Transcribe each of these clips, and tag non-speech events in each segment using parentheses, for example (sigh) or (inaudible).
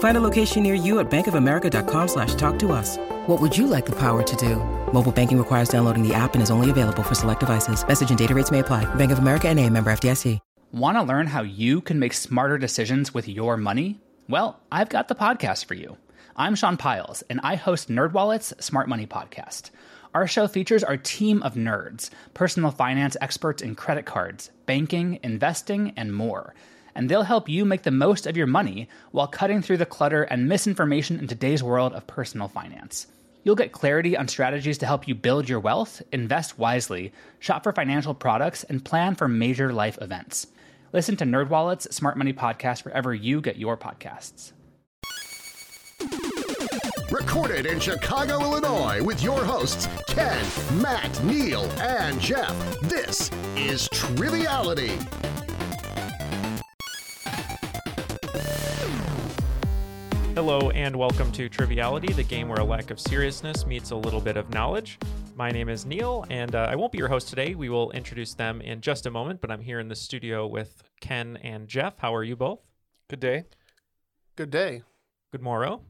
Find a location near you at bankofamerica.com slash talk to us. What would you like the power to do? Mobile banking requires downloading the app and is only available for select devices. Message and data rates may apply. Bank of America and a member FDIC. Want to learn how you can make smarter decisions with your money? Well, I've got the podcast for you. I'm Sean Pyles, and I host NerdWallet's Smart Money Podcast. Our show features our team of nerds, personal finance experts in credit cards, banking, investing, and more. And they'll help you make the most of your money while cutting through the clutter and misinformation in today's world of personal finance. You'll get clarity on strategies to help you build your wealth, invest wisely, shop for financial products, and plan for major life events. Listen to NerdWallet's Smart Money Podcast wherever you get your podcasts. Recorded in Chicago, Illinois, with your hosts, Ken, Matt, Neal, and Jeff. This is Triviality. Hello, and welcome to Triviality, the game where a lack of seriousness meets a little bit of knowledge. My name is Neal, and uh, I won't be your host today. We will introduce them in just a moment, but I'm here in the studio with Ken and Jeff. How are you both? Good day. Good day. Good morrow.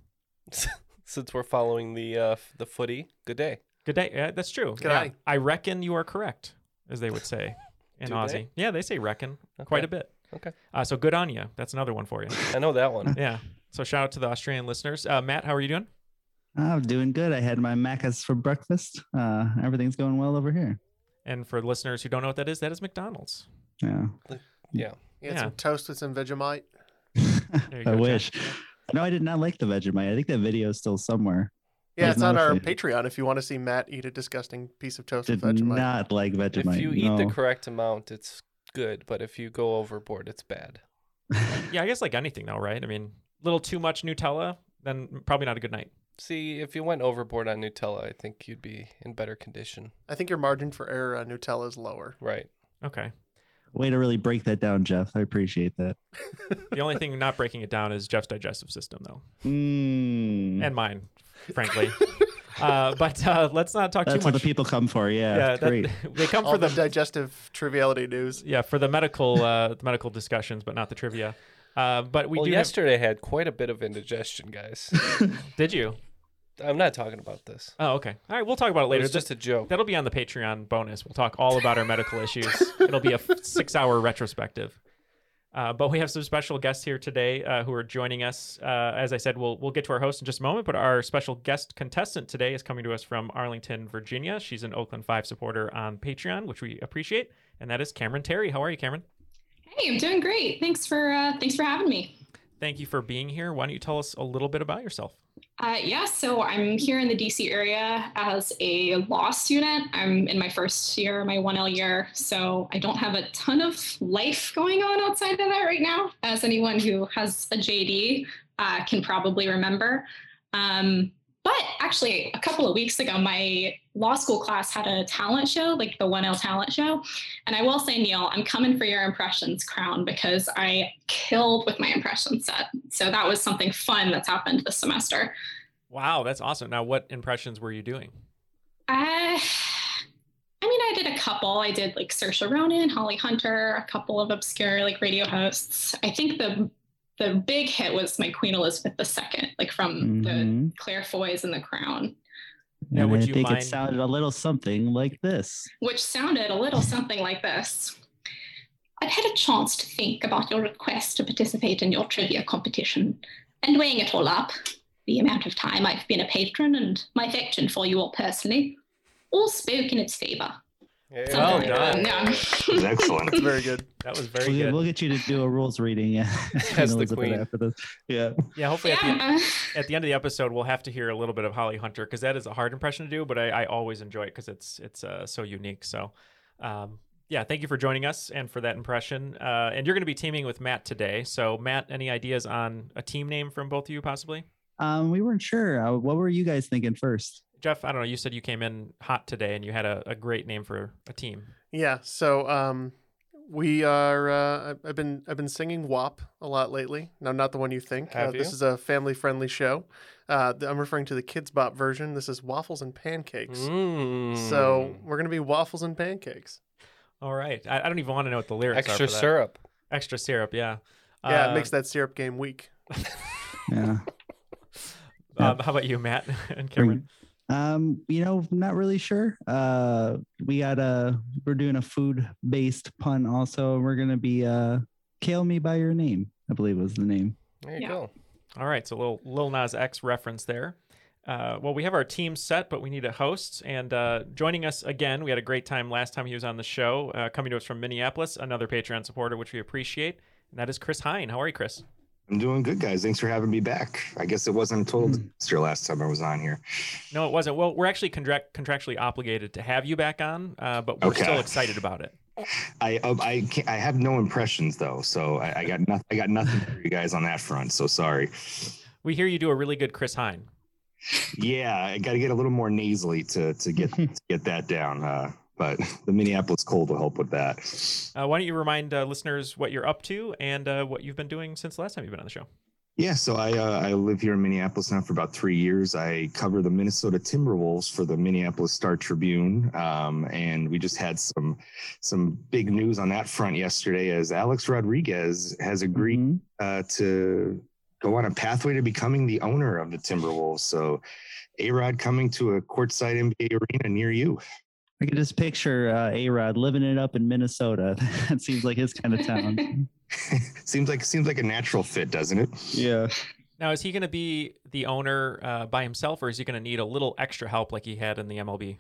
(laughs) Since we're following the uh, the footy, good day. Good day. Yeah, that's true. Good yeah, eye. I reckon you are correct, as they would say (laughs) in Do Aussie. they? Yeah, they say reckon quite a bit. Okay. Uh, so good on you. That's another one for you. I know that one. (laughs) yeah. So shout out to the Australian listeners. Uh, Matt, how are you doing? I'm doing good. I had my Maccas for breakfast. Uh, everything's going well over here. And for listeners who don't know what that is, that is McDonald's. Yeah, Yeah. You had Yeah. some toast with some Vegemite. (laughs) There I go, wish. Jeff. No, I did not like the Vegemite. I think that video is still somewhere. Yeah, it's on not our fan. Patreon if you want to see Matt eat a disgusting piece of toast Did with Vegemite. not like Vegemite. If you eat the correct amount, it's good. But if you go overboard, it's bad. (laughs) Yeah, I guess like anything though, right? I mean, little too much Nutella, then probably not a good night. See, if you went overboard on Nutella, I think you'd be in better condition. I think your margin for error on Nutella is lower. Right. Okay. Way to really break that down, Jeff. I appreciate that. (laughs) The only thing not breaking it down is Jeff's digestive system, though, Mm. and mine, frankly. (laughs) uh, but uh, let's not talk That's too much. That's what much. the people come for. Yeah, yeah, that- great. (laughs) they come All for the the digestive triviality news. yeah for the medical uh, the medical discussions, but not the trivia. Uh, but we well, do. yesterday I had quite a bit of indigestion, guys. (laughs) Did you? I'm not talking about this. Oh, okay. All right, we'll talk about it It later. It's just a joke. That'll be on the Patreon bonus. We'll talk all about our medical (laughs) issues. It'll be a f- six-hour retrospective. Uh, but we have some special guests here today uh, who are joining us. Uh, as I said, we'll we'll get to our host in just a moment. But our special guest contestant today is coming to us from Arlington, Virginia. She's an Oakland Five supporter on Patreon, which we appreciate, and that is Cameron Tarry. How are you, Cameron? Hey, I'm doing great. Thanks for uh, thanks for having me. Thank you for being here. Why don't you tell us a little bit about yourself? Uh, yeah, so I'm here in the DC area as a law student. I'm in my first year, my 1L year, so I don't have a ton of life going on outside of that right now, as anyone who has a JD uh, can probably remember. Um, but actually, a couple of weeks ago, my law school class had a talent show, like the 1L talent show. And I will say, Neal, I'm coming for your impressions crown because I killed with my impression set. So that was something fun that's happened this semester. Wow, that's awesome. Now, what impressions were you doing? Uh, I mean, I did a couple. I did like Saoirse Ronan, Holly Hunter, a couple of obscure like radio hosts. I think the the big hit was my Queen Elizabeth II, like from the Mhm. Claire Foys and The Crown, Yeah, and would I you think mind- it sounded a little something like this. which sounded a little something like this. I've had a chance to think about your request to participate in your trivia competition and weighing it all up, the amount of time I've been a patron and my affection for you all personally, all spoke in its favor. Yeah, Well like done. that, yeah. excellent. It's very good. That was very we'll, good. we'll get you to do a rules reading. Yeah, (laughs) As the queen. after this. Yeah. yeah, hopefully at the at the end of the episode, we'll have to hear a little bit of Holly Hunter because that is a hard impression to do, but I, I always enjoy it because it's it's uh, so unique. So, um, yeah, thank you for joining us and for that impression. Uh, and you're going to be teaming with Matt today. So, Matt, any ideas on a team name from both of you, possibly? Um, we weren't sure. Uh, what were you guys thinking first? Jeff, I don't know. You said you came in hot today, and you had a, a great name for a team. Yeah. So um, we are. Uh, I- I've been I've been singing WAP a lot lately. No, not the one you think. Have uh, This you? is a family friendly show. Uh, I'm referring to the Kidz Bop version. This is waffles and pancakes. Mm. So we're gonna be waffles and pancakes. All right. I, I don't even want to know what the lyrics are. extra syrup. Extra syrup. Yeah. Yeah, Uh, it makes that syrup game weak. (laughs) Yeah. Um, how about you, Matt (laughs) and Cameron? Um, you know, not really sure. Uh, we got a we're doing a food based pun also. We're gonna be uh, "Kale Me by Your Name," I believe was the name. There you Yeah. go. All right, so a little Lil Nas X reference there. Uh, well, we have our team set, but we need a host. And uh, joining us again, we had a great time last time he was on the show. Uh, coming to us from Minneapolis, another Patreon supporter, which we appreciate, and that is Chris Hine. How are you, Chris? I'm doing good, guys. Thanks for having me back. I guess it wasn't a total disaster last time I was on here. No, it wasn't. Well, we're actually contract- contractually obligated to have you back on, uh, but we're Okay. still excited about it. (laughs) I um, I can't, I have no impressions though, so I, I got nothing. I got nothing for you guys on that front. So sorry. We hear you do a really good Chris Hine. Yeah, I got to get a little more nasally to to get (laughs) to get that down. Uh, but (laughs) the Minneapolis cold will help with that. Uh, why don't you remind uh, listeners what you're up to and uh, what you've been doing since the last time you've been on the show? Yeah, so I uh, I live here in Minneapolis now for about three years. I cover the Minnesota Timberwolves for the Minneapolis Star Tribune, um, and we just had some some big news on that front yesterday as Alex Rodriguez has agreed Mhm. uh, to go on a pathway to becoming the owner of the Timberwolves. So, A Rod coming to a courtside NBA arena near you. I can just picture uh, A Rod living it up in Minnesota. (laughs) that seems like his kind of town. (laughs) seems like seems like a natural fit, doesn't it? yeah. Now, is he going to be the owner uh, by himself, or is he going to need a little extra help like he had in the MLB?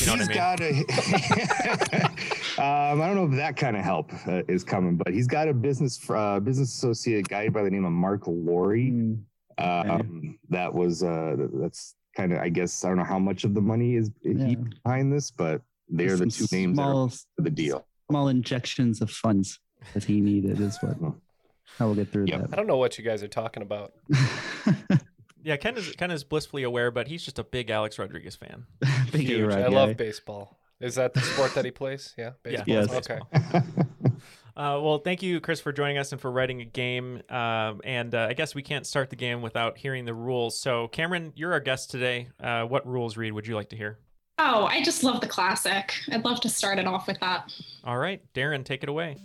You know what I He's mean? got a. (laughs) um, I don't know if that kind of help uh, is coming, but he's got a business uh, business associate guy by the name of Marc Lore. Mm. Um, that was uh, that's kind of I guess I don't know how much of the money is Yeah. behind this, but they're the two Some names that small, for the deal. small injections of funds that he needed is what hmm. how we'll get through Yep. I don't know what you guys are talking about. (laughs) Yeah, Ken is Ken is blissfully aware, but he's just a big Alex Rodriguez fan. (laughs) Big Huge. I guy. love baseball. Is that the sport that he plays? Yeah, (laughs) Yeah, baseball. Yes. Okay. Uh, well, thank you, Chris, for joining us and for writing a game. Um, and uh, I guess we can't start the game without hearing the rules. So, Cameron, you're our guest today. Uh, what rules read would you like to hear? Oh, I just love the classic. I'd love to start it off with that. All right, Darren, take it away.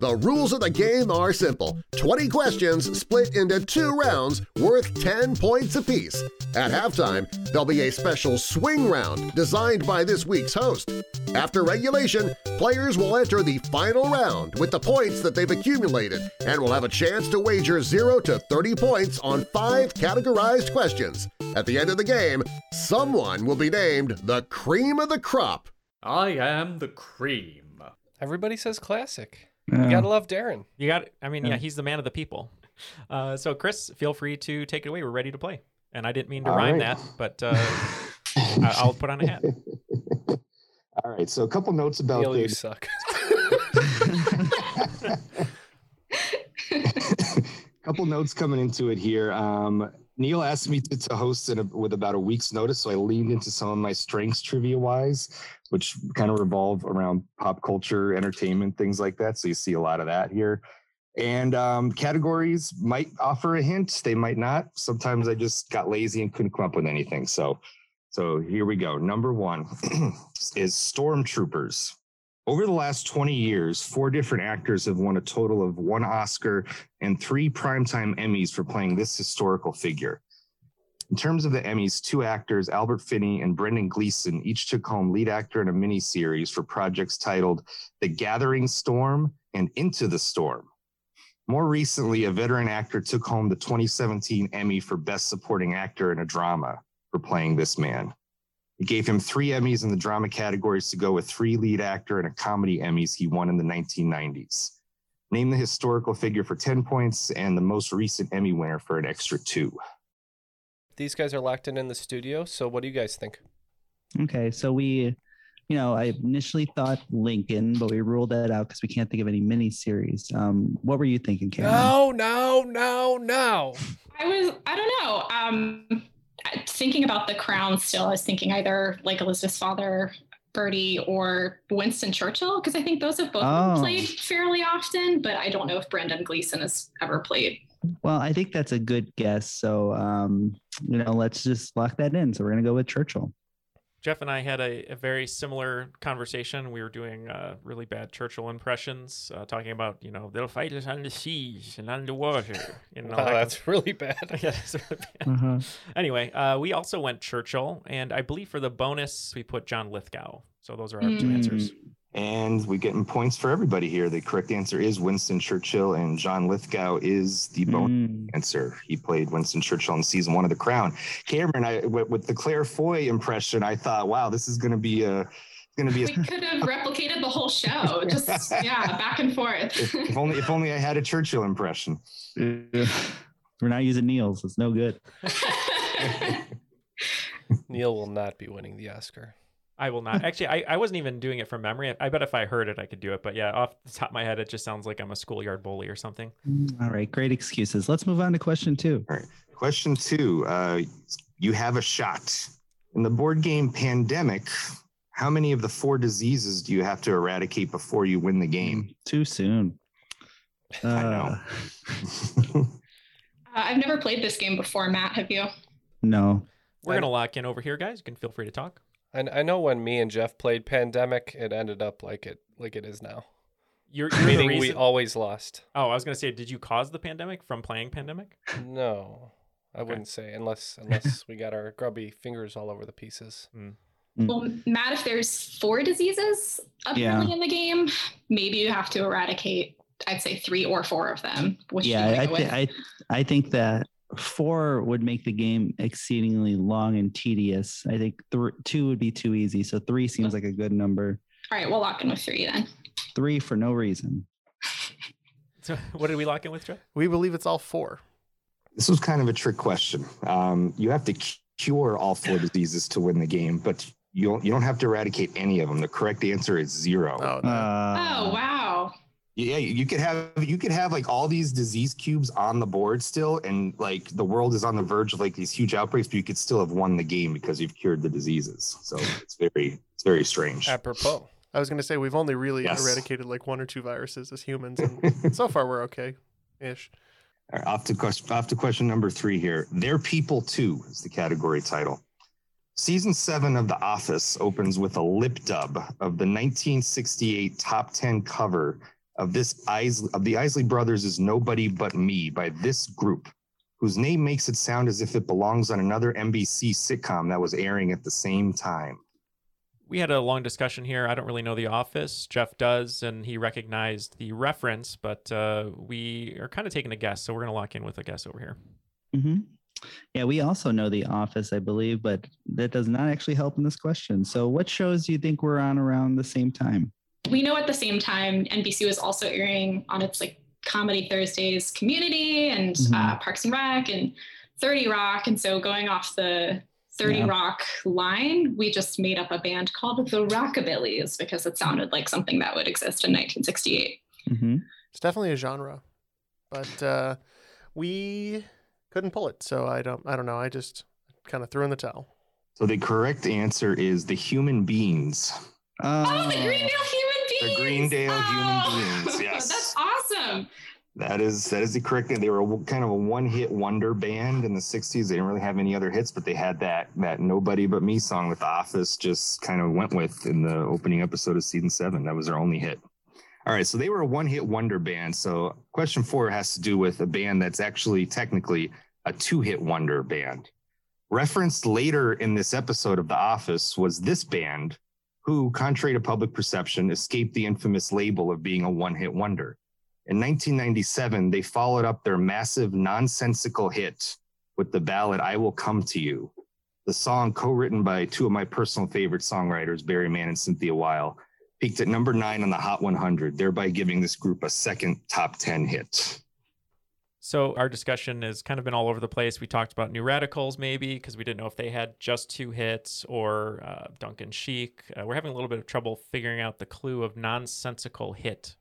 The rules of the game are simple 20 questions split into two rounds worth 10 points apiece. At halftime, there'll be a special swing round designed by this week's host. After regulation, players will enter the final round with the points that they've accumulated and will have a chance to wager 0 to 30 points on five categorized questions. At the end of the game, someone will be named the cream of the crop. I am the cream. Everybody says classic. Yeah. You gotta love Darren. You got, I mean, yeah, Yeah. he's the man of the people. Uh, so, Chris, feel free to take it away. We're ready to play. And I didn't mean to All rhyme right. that, but uh, (laughs) I- I'll put on a hat. (laughs) All right, so a couple notes about Neal, the you suck. (laughs) couple notes coming into it here. Um, Neal asked me to, to host a, with about a week's notice, so I leaned into some of my strengths trivia wise, which kind of revolve around pop culture, entertainment, things like that. So you see a lot of that here. And um, categories might offer a hint, they might not. Sometimes I just got lazy and couldn't come up with anything. So, so here we go. Number one (clears throat) is stormtroopers. Over the last 20 years, four different actors have won a total of one Oscar and three Primetime Emmys for playing this historical figure. In terms of the Emmys, two actors, Albert Finney and Brendan Gleeson, each took home lead actor in a miniseries for projects titled The Gathering Storm and Into the Storm. More recently, a veteran actor took home the 2017 Emmy for Best Supporting Actor in a Drama for playing this man. It gave him three Emmys in the drama categories to go with three lead actor and a comedy Emmys he won in the 1990s. Name the historical figure for 10 points and the most recent Emmy winner for an extra two. These guys are locked in in the studio. So what do you guys think? Okay, so we, you know, I initially thought Lincoln, but we ruled that out because we can't think of any miniseries. Um, what were you thinking, Cameron? No, no, no, no. I was, I don't know. Um, thinking about the crown still, I was thinking either like Elizabeth's father, Bertie, or Winston Churchill, because I think those have both Oh. played fairly often, but I don't know if Brendan Gleeson has ever played. Well, I think that's a good guess. So, um, you know, let's just lock that in. So we're gonna go with Churchill. Jeff and I had a, a very similar conversation. We were doing uh, really bad Churchill impressions, uh, talking about, you know, they'll fight us on the seas and underwater. (laughs) You know, Wow, that that's really bad. (laughs) yeah, it's really bad. Uh-huh. Anyway, uh, we also went Churchill, and I believe for the bonus, we put John Lithgow. So those are our two Mm. answers. And we're getting points for everybody here. The correct answer is Winston Churchill, and John Lithgow is the bonus Mm. answer. He played Winston Churchill in season one of The Crown. Cameron, I with, with the Claire Foy impression, I thought, wow, this is going to be a going to be We a. could have replicated the whole show, just (laughs) yeah, back and forth. If, if only if only I had a Churchill impression. We're not using Neal's. It's no good. (laughs) Neal will not be winning the Oscar. I will not. Actually, I, I wasn't even doing it from memory. I bet if I heard it, I could do it. But yeah, off the top of my head, it just sounds like I'm a schoolyard bully or something. All right, great excuses. Let's move on to question two. All right. Question two. Uh, you have a shot. In the board game Pandemic, how many of the four diseases do you have to eradicate before you win the game? Too soon. Uh, (laughs) I know. (laughs) Uh, I've never played this game before. Matt, have you? No. We're gonna lock in over here, guys. You can feel free to talk. I, I know when me and Jeff played Pandemic, it ended up like it like it is now. You're, you're the Meaning we always lost. Oh, I was gonna say, did you cause the pandemic from playing pandemic? No, I wouldn't say unless unless we got our grubby fingers all over the pieces. Mm. Well, Matt, if there's four diseases apparently Yeah. in the game, maybe you have to eradicate. I'd say three or four of them. Which yeah, I, go thi- with? I I think that four would make the game exceedingly long and tedious. I think th- two would be too easy. So three seems like a good number. All right, we'll lock in with three then. Three for no reason. (laughs) So what did we lock in with, Jeff? We believe it's all four. This was kind of a trick question. Um, you have to cure all four (laughs) diseases to win the game, but you don't, you don't have to eradicate any of them. The correct answer is zero. Oh, no. Uh, oh wow. Yeah, you could have you could have like all these disease cubes on the board still, and like the world is on the verge of like these huge outbreaks, but you could still have won the game because you've cured the diseases. So it's very it's very strange. Apropos. I was going to say we've only really Yes. eradicated like one or two viruses as humans, and (laughs) so far we're okay, ish. All right, off to question off to question number three here. Their people too is the category title. Season seven of The Office opens with a lip dub of the 1968 top 10 cover of this Isley, of the Isley Brothers is Nobody But Me by this group, whose name makes it sound as if it belongs on another NBC sitcom that was airing at the same time. We had a long discussion here. I don't really know The Office. Jeff does, and he recognized the reference, but uh, we are kind of taking a guess. So we're gonna lock in with a guess over here. hmm Yeah, we also know The Office, I believe, but that does not actually help in this question. So, what shows do you think we're on around the same time? We know at the same time NBC was also airing on its like comedy Thursdays community and Mhm. uh, Parks and Rec and 30 Rock. And so going off the 30 Yeah. Rock line, we just made up a band called the Rockabillys because it sounded like something that would exist in 1968. hmm It's definitely a genre, but uh, we couldn't pull it, so I don't. I don't know. I just kind of threw in the towel. So the correct answer is the human beings. Oh, the Greendale Human Beings! The Greendale Human Oh, Beings, (laughs) yes. That's awesome. That is that is the correct thing. They were a- kind of a one-hit wonder band in the '60s. They didn't really have any other hits, but they had that that "Nobody But Me" song that The Office just kind of went with in the opening episode of season seven. That was their only hit. All right, so they were a one-hit wonder band. So question four has to do with a band that's actually technically a two-hit wonder band. Referenced later in this episode of The Office was this band, who, contrary to public perception, escaped the infamous label of being a one-hit wonder. In 1997, they followed up their massive nonsensical hit with the ballad I Will Come to You. The song, co written by two of my personal favorite songwriters, Barry Mann and Cynthia Weil, peaked at number nine on the Hot 100, thereby giving this group a second top 10 hit. So our discussion has kind of been all over the place. We talked about New Radicals maybe because we didn't know if they had just two hits or uh, Duncan Sheik. Uh, we're having a little bit of trouble figuring out the clue of nonsensical hit.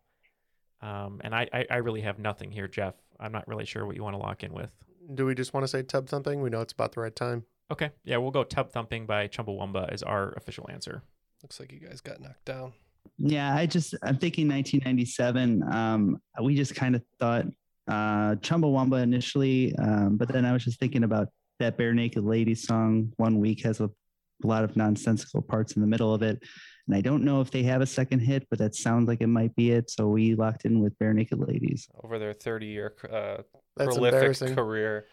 Um, and I, I, I really have nothing here, Jeff. I'm not really sure what you want to lock in with. Do we just want to say tub thumping? We know it's about the right time. Okay. Yeah, we'll go Tub Thumping by Chumbawamba as our official answer. Looks like you guys got knocked down. Yeah, I just I'm thinking 1997. Um, we just kind of thought uh, Chumbawamba initially, um, but then I was just thinking about that Barenaked Lady song. One week has a, a lot of nonsensical parts in the middle of it, and I don't know if they have a second hit, but that sounds like it might be it. So we locked in with Barenaked Ladies. Over their 30 year uh, prolific career.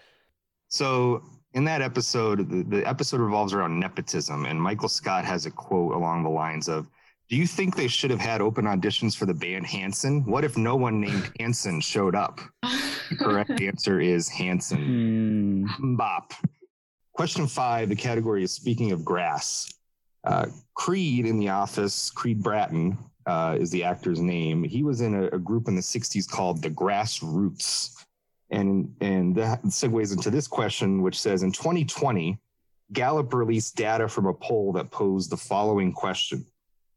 So in that episode, the, the episode revolves around nepotism, and Michael Scott has a quote along the lines of, "Do you think they should have had open auditions for the band Hanson? What if no one named (laughs) Hanson showed up?" The correct (laughs) answer is Hanson. Hmm. Bop. Question five. The category is speaking of grass. Uh, Creed in The Office. Creed Bratton uh, is the actor's name. He was in a, a group in the '60s called the Grassroots and and that segues into this question which says in 2020 gallup released data from a poll that posed the following question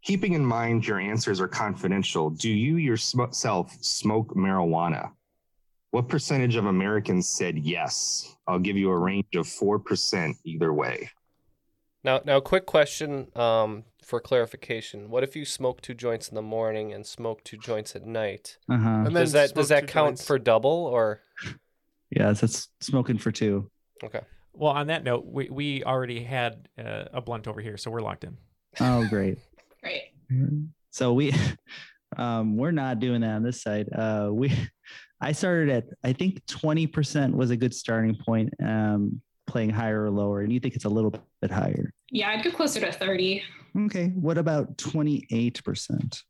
keeping in mind your answers are confidential do you yourself smoke marijuana what percentage of americans said yes i'll give you a range of 4% either way Now, now, quick question um, for clarification. What if you smoke two joints in the morning and smoke two joints at night? Uh-huh. And then Does that does that count joints. for double or Yeah, that's smoking for two. okay? Well, on that note, we, we already had uh, a blunt over here, so we're locked in. Oh, great. Great. So we (laughs) um we're not doing that on this side. Uh we (laughs) I started at I think 20% was a good starting point um playing higher or lower and you think it's a little bit higher. Yeah, I'd go closer to 30. Okay, what about 28%?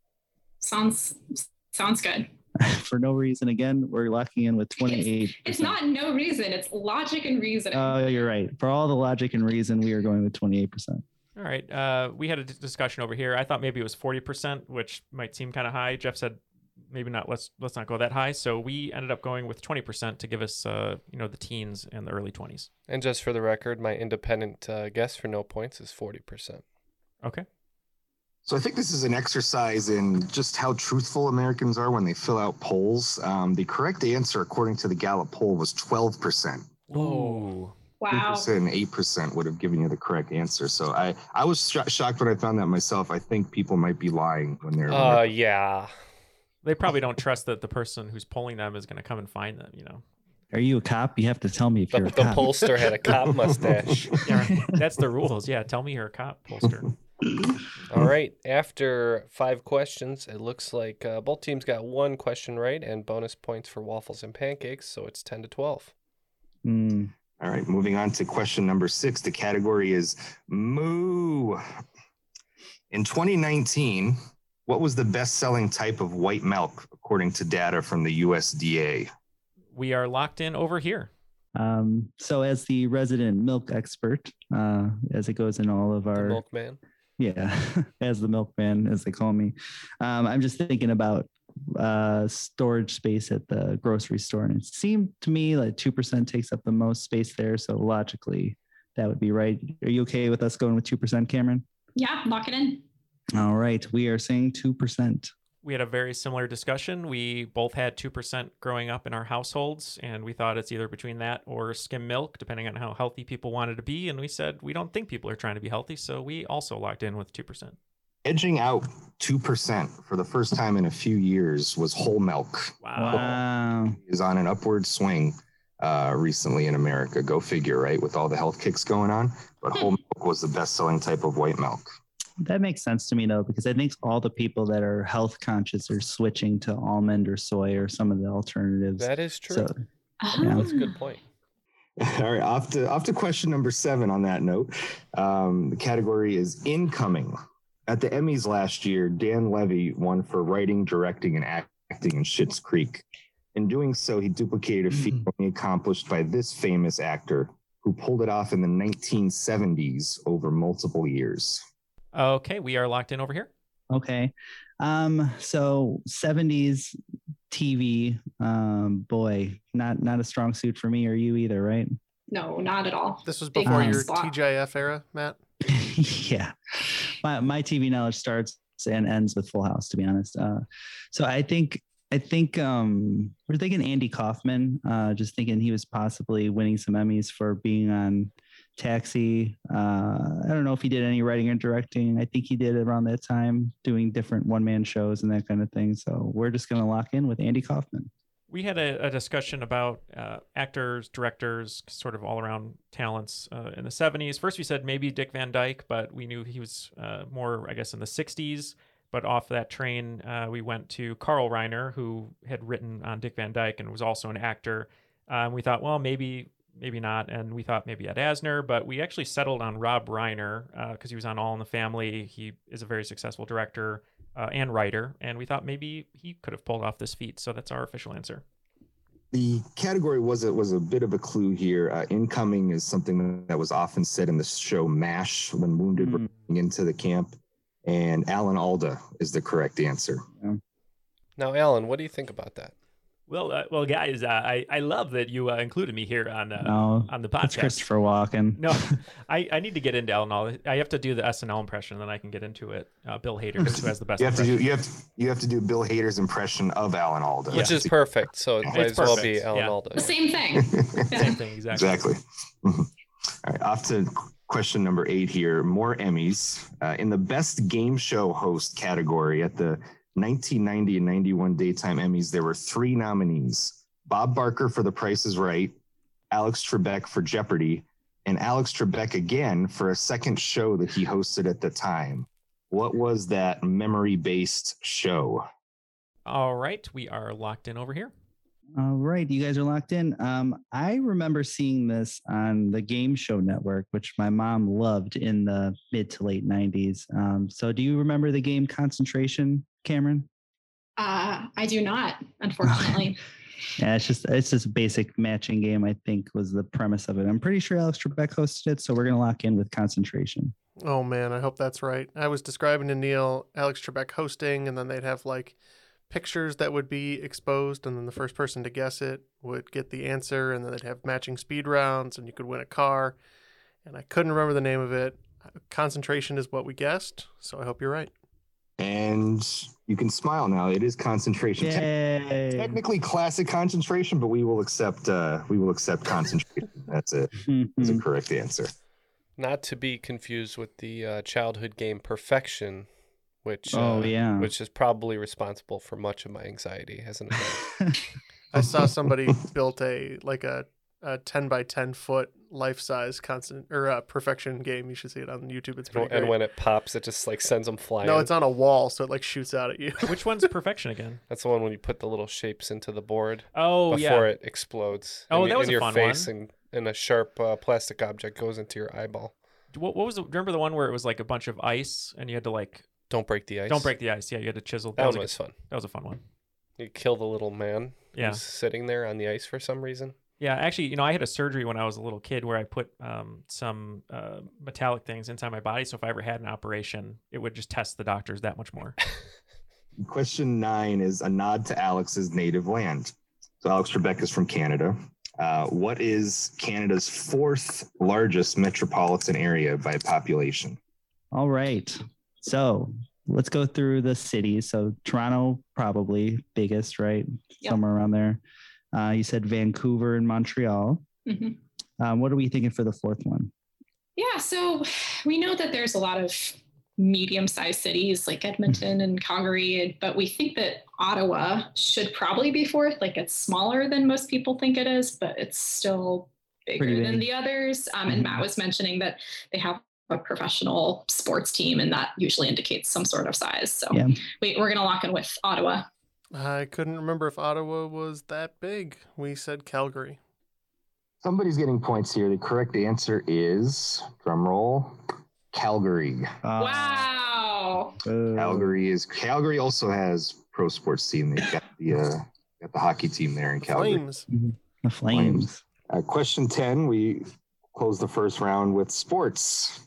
Sounds sounds good. (laughs) For no reason again, we're locking in with 28. It's not no reason. It's logic and reason. Oh, you're right. For all the logic and reason, we are going with 28%. All right. Uh, we had a d- discussion over here. I thought maybe it was 40%, which might seem kind of high. Jeff said maybe not. Let's let's not go that high. So we ended up going with 20% to give us, uh, you know, the teens and the early 20s. And just for the record, my independent uh, guess for no points is forty percent. Okay. So I think this is an exercise in just how truthful Americans are when they fill out polls. Um, the correct answer, according to the Gallup poll, was 12%. Ooh. Wow. 2% and 8% would have given you the correct answer. So I, I was sho- shocked when I found that myself. I think people might be lying when they're. when Uh, yeah. They probably don't trust that the person who's polling them is going to come and find them, you know. Are you a cop? You have to tell me if The, you're a the cop. pollster had a cop (laughs) mustache. (laughs) Yeah, that's the rules. Yeah, tell me you're a cop, pollster. (laughs) All right. After five questions, it looks like uh, both teams got one question right and bonus points for waffles and pancakes. So it's 10 to 12. Hmm. All right, moving on to question number six. The category is moo. In 2019, what was the best selling type of white milk according to data from the USDA? We are locked in over here. Um, so, as the resident milk expert, uh, as it goes in all of The our milkman. yeah, (laughs) as the milkman, as they call me, um, I'm just thinking about uh, storage space at the grocery store, and it seemed to me like two percent takes up the most space there. So logically, that would be right. Are you okay with us going with two percent, Cameron? Yeah, lock it in. All right, we are saying two percent. We had a very similar discussion. We both had 2% growing up in our households, and we thought it's either between that or skim milk, depending on how healthy people wanted to be. And we said we don't think people are trying to be healthy, so we also locked in with 2%. Edging out 2% for the first time in a few years was whole milk. Wow. Wow. Is on an upward swing uh, recently in America. Go figure, right? With all the health kicks going on. But whole milk was the best selling type of white milk. That makes sense to me though, because I think all the people that are health conscious are switching to almond or soy or some of the alternatives. That is true. So, Oh. That's a good point. (laughs) All right, off to off to question number seven. On that note, um, the category is incoming. At the Emmys last year, Dan Levy won for writing, directing, and acting in Schitt's Creek. In doing so, he duplicated a feat only accomplished by this famous actor, who pulled it off in the 1970s over multiple years. Okay, we are locked in over here. Okay. Um, so 70s TV, um, boy, not not a strong suit for me or you either, right? No, not at all. This was before blind your spot. TJF era, Matt. (laughs) yeah. My my TV knowledge starts and ends with Full House, to be honest. Uh, so I think I think um, we're thinking Andy Kaufman. Uh, just thinking he was possibly winning some Emmys for being on Taxi. Uh, I don't know if he did any writing or directing. I think he did around that time, doing different one man shows and that kind of thing. So we're just going to lock in with Andy Kaufman. We had a, a discussion about uh, actors, directors, sort of all around talents uh, in the 70s. First, we said maybe Dick Van Dyke, but we knew he was uh, more, I guess, in the 60s. But off that train, uh, we went to Carl Reiner, who had written on Dick Van Dyke and was also an actor. Um, we thought, well, maybe maybe not. And we thought maybe Ed Asner, but we actually settled on Rob Reiner because uh, he was on All in the Family. He is a very successful director uh, and writer, and we thought maybe he could have pulled off this feat. So that's our official answer. The category was a, was a bit of a clue here. Uh, incoming is something that was often said in the show MASH when wounded mm. were into the camp, and Alan Alda is the correct answer. Yeah. Now, Alan, what do you think about that? Well, uh, well, guys, uh, I I love that you uh, included me here on uh, no, on the podcast. It's Christopher Walken. (laughs) No, I, I need to get into Alan. Aldo. I have to do the SNL impression, then I can get into it. Uh, Bill Hader, who has the best. (laughs) you have impression. to do you have to, you have to do Bill Hader's impression of Alan Alda, which is perfect. So it might as well be Alan yeah. Alda. The same thing. (laughs) Same thing, exactly. Exactly. All right, off to question number eight here. More Emmys uh, in the best game show host category at the 1990 and 91 daytime Emmys. There were three nominees. Bob Barker for The Price is Right, Alex Trebek for Jeopardy, and Alex Trebek again for a second show that he hosted at the time. What was that memory based show? All right, we are locked in over here. All right, you guys are locked in. Um, I remember seeing this on the Game Show Network, which my mom loved in the mid to late 90s. Um, so, do you remember the game Concentration, Cameron? Uh, I do not, (laughs) unfortunately. Yeah, it's just it's just a basic matching game. I think was the premise of it. I'm pretty sure Alex Trebek hosted it, so we're gonna lock in with concentration. Oh man, I hope that's right. I was describing to Neal Alex Trebek hosting, and then they'd have like pictures that would be exposed, and then the first person to guess it would get the answer, and then they'd have matching speed rounds, and you could win a car. And I couldn't remember the name of it. Concentration is what we guessed, so I hope you're right and you can smile now. It is concentration. Yay. technically classic concentration, but we will accept uh, we will accept concentration. That's it. That's a correct answer. Not to be confused with the uh, childhood game Perfection, which oh uh, yeah, which is probably responsible for much of my anxiety, hasn't it? (laughs) I saw somebody (laughs) built a like a, a ten by ten foot life size constant or uh, perfection game. You should see it on YouTube. It's pretty. And, when it pops, it just like sends them flying. No, it's on a wall, so it like shoots out at you. (laughs) Which one's (laughs) perfection again? That's the one when you put the little shapes into the board. Oh before yeah. Before it explodes. Oh, in, that was in a your fun face one. and and a sharp uh, plastic object goes into your eyeball. What, what was the, remember the one where it was like a bunch of ice and you had to like don't break the ice. Don't break the ice. Yeah, you had to chisel. That, that was, was like, fun. That was a fun one. You kill the little man. Yeah. sitting there on the ice for some reason. Yeah, actually, you know, I had a surgery when I was a little kid where I put um, some uh, metallic things inside my body. So if I ever had an operation, it would just test the doctors that much more. (laughs) Question nine is a nod to Alex's native land. So Alex Trebek is from Canada. Uh, what is Canada's fourth largest metropolitan area by population? All right. So let's go through the cities. So Toronto, probably biggest, right? Yep. Somewhere around there. Uh, you said Vancouver and Montreal. Mm-hmm. Um, what are we thinking for the fourth one? Yeah, so we know that there's a lot of medium sized cities like Edmonton and Calgary, but we think that Ottawa should probably be fourth. Like it's smaller than most people think it is, but it's still bigger big. than the others. Um, mm-hmm. And Matt was mentioning that they have a professional sports team, and that usually indicates some sort of size. So yeah. we, we're going to lock in with Ottawa. I couldn't remember if Ottawa was that big. We said Calgary. Somebody's getting points here. The correct answer is drum roll, Calgary. Uh, wow. Calgary is Calgary also has pro sports team. They've got the uh, got the hockey team there in Calgary. Flames. Mm-hmm. The Flames. Flames. Uh, question ten. We close the first round with sports.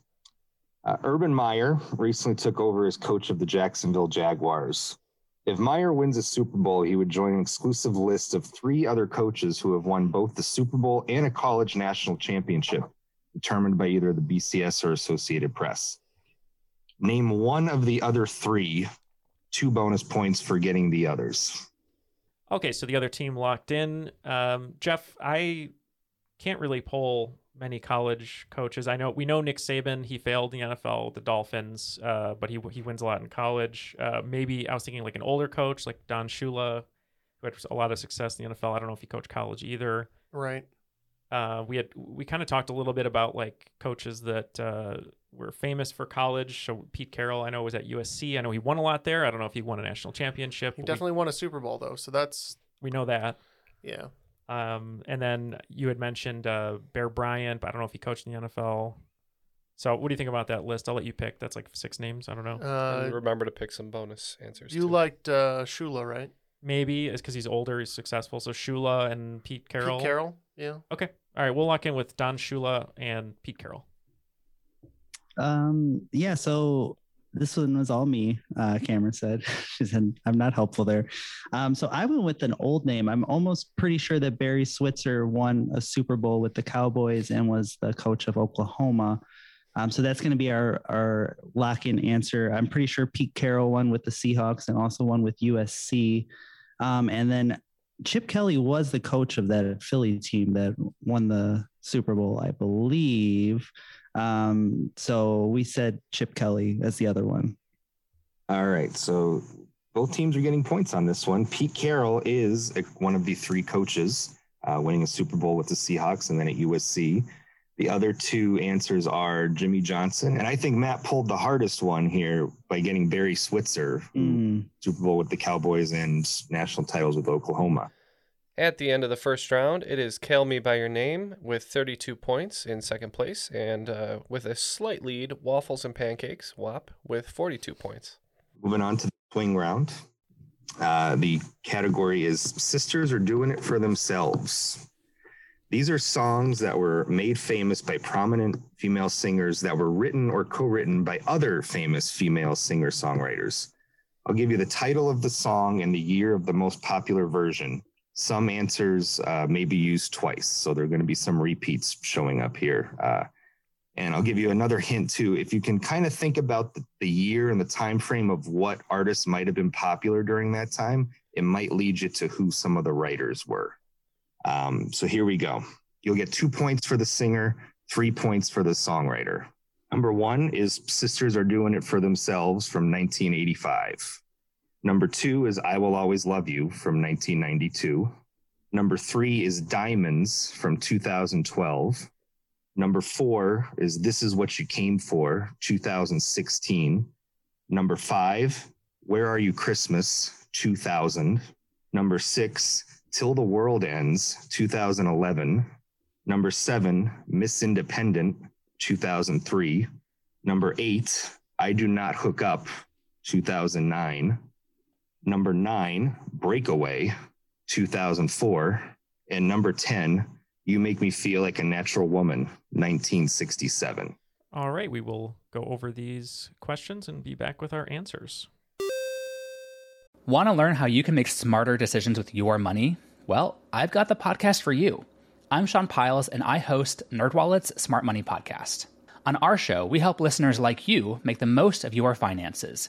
Uh, Urban Meyer recently took over as coach of the Jacksonville Jaguars. If Meyer wins a Super Bowl, he would join an exclusive list of three other coaches who have won both the Super Bowl and a college national championship, determined by either the BCS or Associated Press. Name one of the other three, two bonus points for getting the others. Okay, so the other team locked in. Um, Jeff, I can't really pull many college coaches. I know we know Nick Saban. He failed in the NFL with the Dolphins, uh, but he he wins a lot in college. Uh, maybe I was thinking like an older coach like Don Shula, who had a lot of success in the NFL. I don't know if he coached college either. Right. Uh, we had we kind of talked a little bit about like coaches that uh, were famous for college. So Pete Carroll, I know was at USC. I know he won a lot there. I don't know if he won a national championship. He definitely won a Super Bowl though, so that's we, we know that. yeah. Um, and then you had mentioned uh, Bear Bryant, but I don't know if he coached in the NFL. So what do you think about that list? I'll let you pick. That's like six names. I don't know. Uh, remember to pick some bonus answers. you too. liked uh, Shula, right? Maybe it's because he's older, he's successful. So Shula and Pete Carroll. Pete Carroll. Yeah. Okay. All right. We'll lock in with Don Shula and Pete Carroll. Um, yeah, so this one was all me, uh, Cameron said. (laughs) she said, I'm not helpful there. Um, so I went with an old name. I'm almost pretty sure that Barry Switzer won a Super Bowl with the Cowboys and was the coach of Oklahoma. Um, so that's going to be our, our lock in answer. I'm pretty sure Pete Carroll won with the Seahawks and also won with USC. Um, and then Chip Kelly was the coach of that Philly team that won the Super Bowl, I believe. Um, so we said Chip Kelly as the other one. All right. So both teams are getting points on this one. Pete Carroll is a- one of the three coaches uh, winning a Super Bowl with the Seahawks and then at USC. The other two answers are Jimmy Johnson. And I think Matt pulled the hardest one here by getting Barry Switzer, Mm, Super Bowl with the Cowboys and national titles with Oklahoma. At the end of the first round, it is Call Me By Your Name with 32 points in second place, and uh, with a slight lead, Waffles and Pancakes, WAP, with 42 points. Moving on to the swing round. Uh, the category is Sisters Are Doing It for Themselves. These are songs that were made famous by prominent female singers that were written or co written by other famous female singer songwriters. I'll give you the title of the song and the year of the most popular version. Some answers uh, may be used twice, so there are going to be some repeats showing up here. Uh, and I'll give you another hint too. If you can kind of think about the, the year and the time frame of what artists might have been popular during that time, it might lead you to who some of the writers were. Um, so here we go. You'll get two points for the singer, three points for the songwriter. Number one is Sisters Are Doing It for Themselves from 1985. Number two is I Will Always Love You from 1992. Number three is Diamonds from 2012. Number four is This Is What You Came For, 2016. Number five, Where Are You Christmas, 2000. Number six, Till the World Ends, 2011. Number seven, Miss Independent, 2003. Number eight, I Do Not Hook Up, 2009. Number nine, Breakaway, 2004. And number 10, You Make Me Feel Like a Natural Woman, 1967. All right. We will go over these questions and be back with our answers. Want to learn how you can make smarter decisions with your money? Well, I've got the podcast for you. I'm Sean Pyles, and I host NerdWallet's Smart Money Podcast. On our show, we help listeners like you make the most of your finances.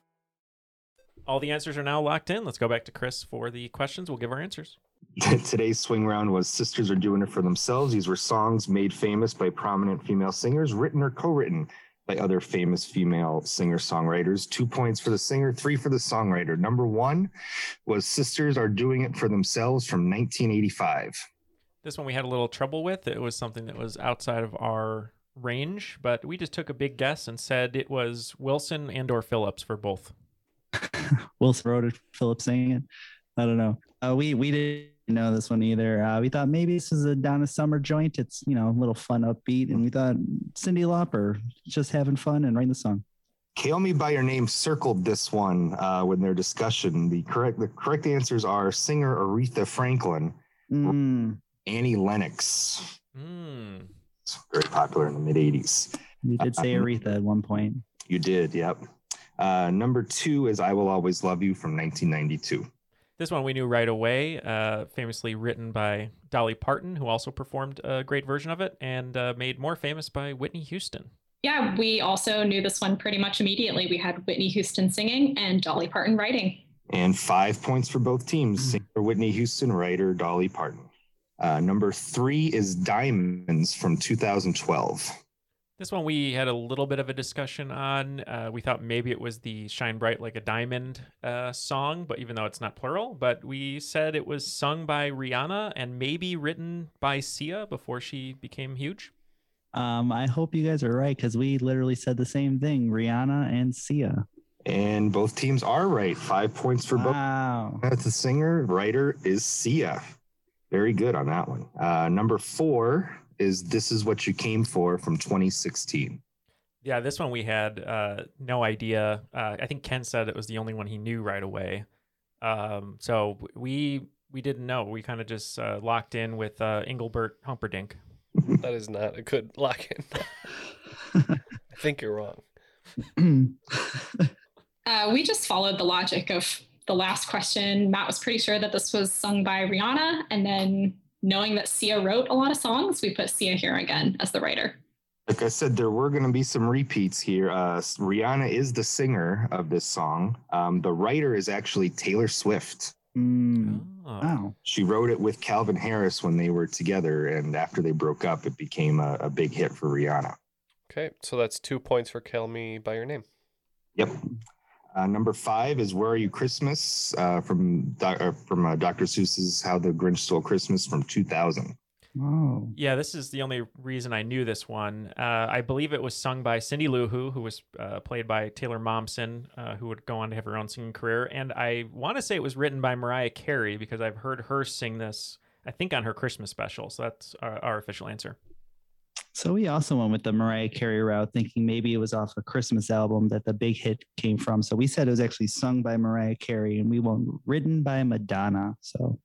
All the answers are now locked in. Let's go back to Chris for the questions. We'll give our answers. (laughs) Today's swing round was Sisters Are Doing It for Themselves. These were songs made famous by prominent female singers, written or co written by other famous female singer songwriters. Two points for the singer, three for the songwriter. Number one was Sisters Are Doing It for Themselves from 1985. This one we had a little trouble with. It was something that was outside of our range, but we just took a big guess and said it was Wilson and or Phillips for both. (laughs) Wilson wrote it, Philip sang it. I don't know. Uh, we we didn't know this one either. Uh, we thought maybe this is a Donna Summer joint. It's you know a little fun, upbeat, and we thought Cyndi Lauper just having fun and writing the song. Call Me by Your Name circled this one uh, with their discussion. The correct the correct answers are singer Aretha Franklin, Mm, Annie Lennox. Mm. It's very popular in the mid '80s. you did say Um, Aretha at one point. You did, yep. Uh, number two is "I Will Always Love You" from 1992. This one we knew right away, uh, famously written by Dolly Parton, who also performed a great version of it, and uh, made more famous by Whitney Houston. Yeah, we also knew this one pretty much immediately. We had Whitney Houston singing and Dolly Parton writing. And five points for both teams. Singer Whitney Houston, writer Dolly Parton. Uh, number three is Diamonds from 2012. This one we had a little bit of a discussion on. Uh, we thought maybe it was the Shine Bright Like a Diamond uh, song, but even though it's not plural, but we said it was sung by Rihanna and maybe written by Sia before she became huge. Um, I hope you guys are right because we literally said the same thing. Rihanna and Sia. And both teams are right. Five points for both. Wow. That's the singer. Writer is Sia. Very good on that one. Uh, number four is This Is What You Came For from 2016. Yeah, this one we had uh, no idea. Uh, I think Ken said it was the only one he knew right away. Um, so we we didn't know. We kind of just uh, locked in with uh, Engelbert Humperdinck. That is not a good lock in. I think you're wrong. Uh, we just followed the logic of the last question. Matt was pretty sure that this was sung by Rihanna. And then knowing that Sia wrote a lot of songs, we put Sia here again as the writer. Like I said, there were going to be some repeats here. Uh, Rihanna is the singer of this song. Um, the writer is actually Taylor Swift. Mm, Oh. wow. She wrote it with Calvin Harris when they were together, and after they broke up, it became a, a big hit for Rihanna. Okay, so that's two points for Kill Me by Your Name. Yep. Uh, number five is "Where Are You Christmas" uh, from doc- uh, from uh, Dr. Seuss's "How the Grinch Stole Christmas" from 2000. Oh. Yeah, this is the only reason I knew this one. Uh, I believe it was sung by Cindy Lou Who, who was uh, played by Taylor Momsen, uh, who would go on to have her own singing career. And I want to say it was written by Mariah Carey because I've heard her sing this, I think, on her Christmas special. So that's our, our official answer. So we also went with the Mariah Carey route, thinking maybe it was off a Christmas album that the big hit came from. So we said it was actually sung by Mariah Carey, and we went written by Madonna. So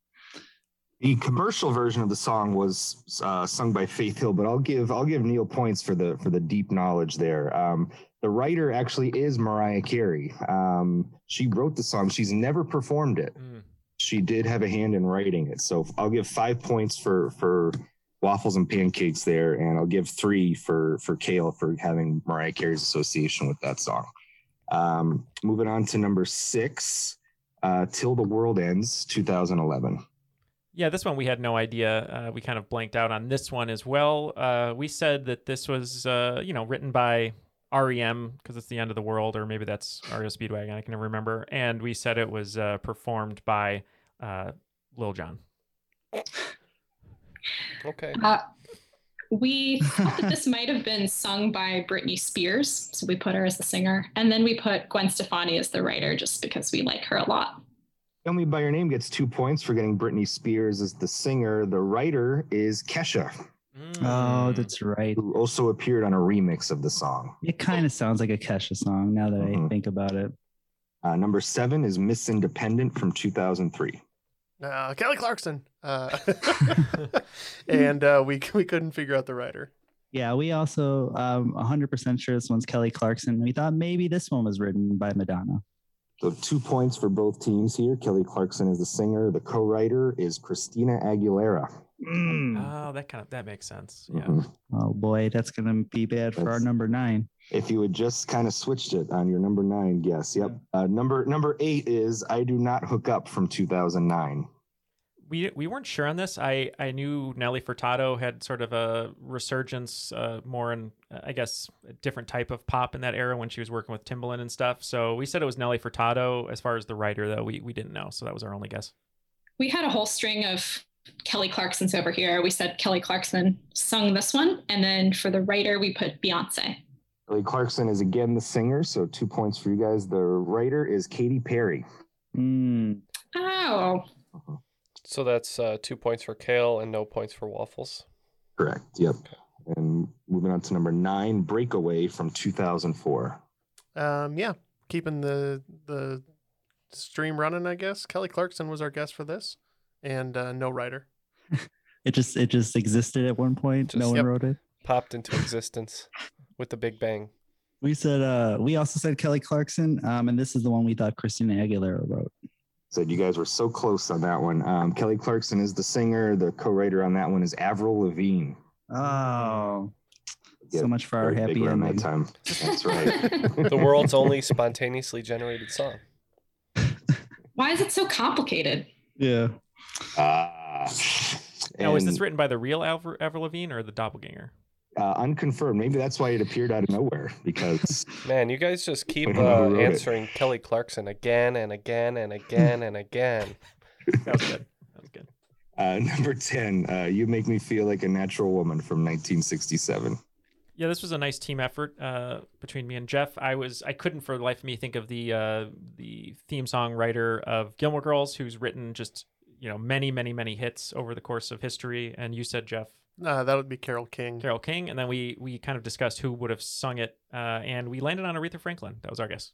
The commercial version of the song was uh, sung by Faith Hill, but I'll give I'll give Neal points for the for the deep knowledge there. Um, the writer actually is Mariah Carey. Um, she wrote the song. She's never performed it. Mm. She did have a hand in writing it. So I'll give five points for for waffles and pancakes there, and I'll give three for for Kale for having Mariah Carey's association with that song. Um, moving on to number six, uh, "Till the World Ends," 2011. Yeah, this one we had no idea. Uh, we kind of blanked out on this one as well. Uh, we said that this was, uh, you know, written by REM because it's the end of the world, or maybe that's REO Speedwagon. I can never remember. And we said it was uh, performed by uh, Lil Jon. Okay. Uh, we thought that this might have been sung by Britney Spears, so we put her as the singer, and then we put Gwen Stefani as the writer, just because we like her a lot. Tell Me By Your Name gets two points for getting Britney Spears as the singer. The writer is Kesha, oh, that's right. who also appeared on a remix of the song. It kind of sounds like a Kesha song now that I Mhm. think about it. Uh, number seven is Miss Independent from 2003. Uh, Kelly Clarkson. Uh, (laughs) (laughs) and uh, we we couldn't figure out the writer. Yeah, we also um 100% sure this one's Kelly Clarkson. We thought maybe this one was written by Madonna. So two points for both teams here. Kelly Clarkson is the singer. The co-writer is Christina Aguilera. Oh, that kind of that makes sense. Yeah. Mhm. Oh boy, that's gonna be bad for our number nine. If you had just kind of switched it on your number nine guess, yep. Uh, number number eight is I Do Not Hook Up from 2009. we we weren't sure on this. I I knew Nelly Furtado had sort of a resurgence, uh, more in uh, I guess a different type of pop in that era when she was working with Timbaland and stuff. So we said it was Nelly Furtado. As far as the writer, though, we we didn't know, so that was our only guess. We had a whole string of Kelly Clarkson's over here. We said Kelly Clarkson sung this one. And then for the writer, we put Beyonce. Kelly Clarkson is again the singer, so two points for you guys. The writer is Katy Perry. Mm, Oh, So that's uh, two points for Kale and no points for Waffles. Correct. Yep. And moving on to number nine, Breakaway from 2004. Um, yeah, keeping the the stream running. I guess Kelly Clarkson was our guest for this, and uh, no writer. (laughs) it just it just existed at one point. no one Yep. wrote it. Popped into existence (laughs) with the Big Bang. We said uh we also said Kelly Clarkson. Um, and this is the one we thought Christina Aguilera wrote. Said you guys were so close on that one. Um, Kelly Clarkson is the singer. The co-writer on that one is Avril Lavigne. Oh, Yeah, so much for our happy around that time. That's right. (laughs) The world's only spontaneously generated song. (laughs) why is it so complicated? Yeah. Ah. Now, is this written by the real Avril, Avril Lavigne or the doppelganger? Uh, unconfirmed? Maybe that's why it appeared out of nowhere because (laughs) Man, you guys just keep We don't know who uh, wrote it. answering Kelly Clarkson again and again and again and again. That was good. That was good. (laughs) uh, number ten, uh, you make me feel like a natural woman from 1967. Yeah, this was a nice team effort uh, between me and Jeff. I was I couldn't for the life of me think of the uh, the theme song writer of Gilmore Girls, who's written just you know many many many hits over the course of history. And you said Jeff Uh, that would be Carole King. Carole King, and then we we kind of discussed who would have sung it, uh, and we landed on Aretha Franklin. That was our guess.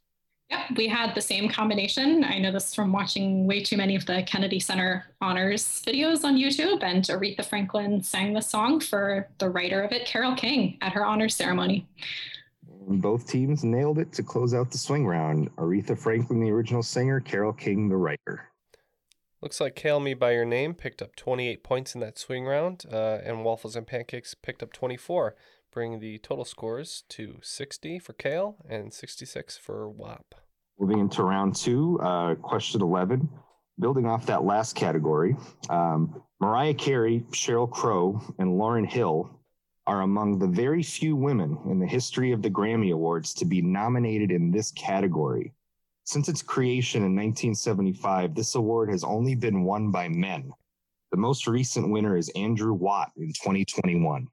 Yep, we had the same combination. I know this from watching way too many of the Kennedy Center honors videos on YouTube, and Aretha Franklin sang the song for the writer of it, Carole King, at her honors ceremony. Both teams nailed it to close out the swing round. Aretha Franklin, the original singer, Carole King, the writer. Looks like Kale Me By Your Name picked up 28 points in that swing round, uh, and Waffles and Pancakes picked up 24, bringing the total scores to 60 for Kale and 66 for WAP. Moving into round two, uh, question 11. Building off that last category, um, Mariah Carey, Sheryl Crow, and Lauryn Hill are among the very few women in the history of the Grammy Awards to be nominated in this category. Since its creation in 1975, this award has only been won by men. The most recent winner is Andrew Watt in 2021.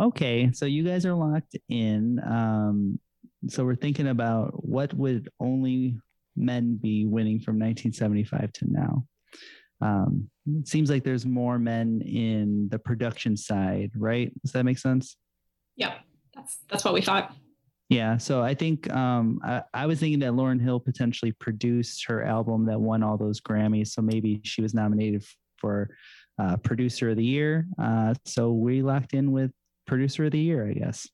Okay, so you guys are locked in. Um, so we're thinking about what would only men be winning from 1975 to now. Um, it seems like there's more men in the production side, right? Does that make sense? Yeah, that's that's what we thought. Yeah, so I think um, I, I was thinking that Lauryn Hill potentially produced her album that won all those Grammys, so maybe she was nominated for uh, Producer of the Year. Uh, so we locked in with Producer of the Year, I guess.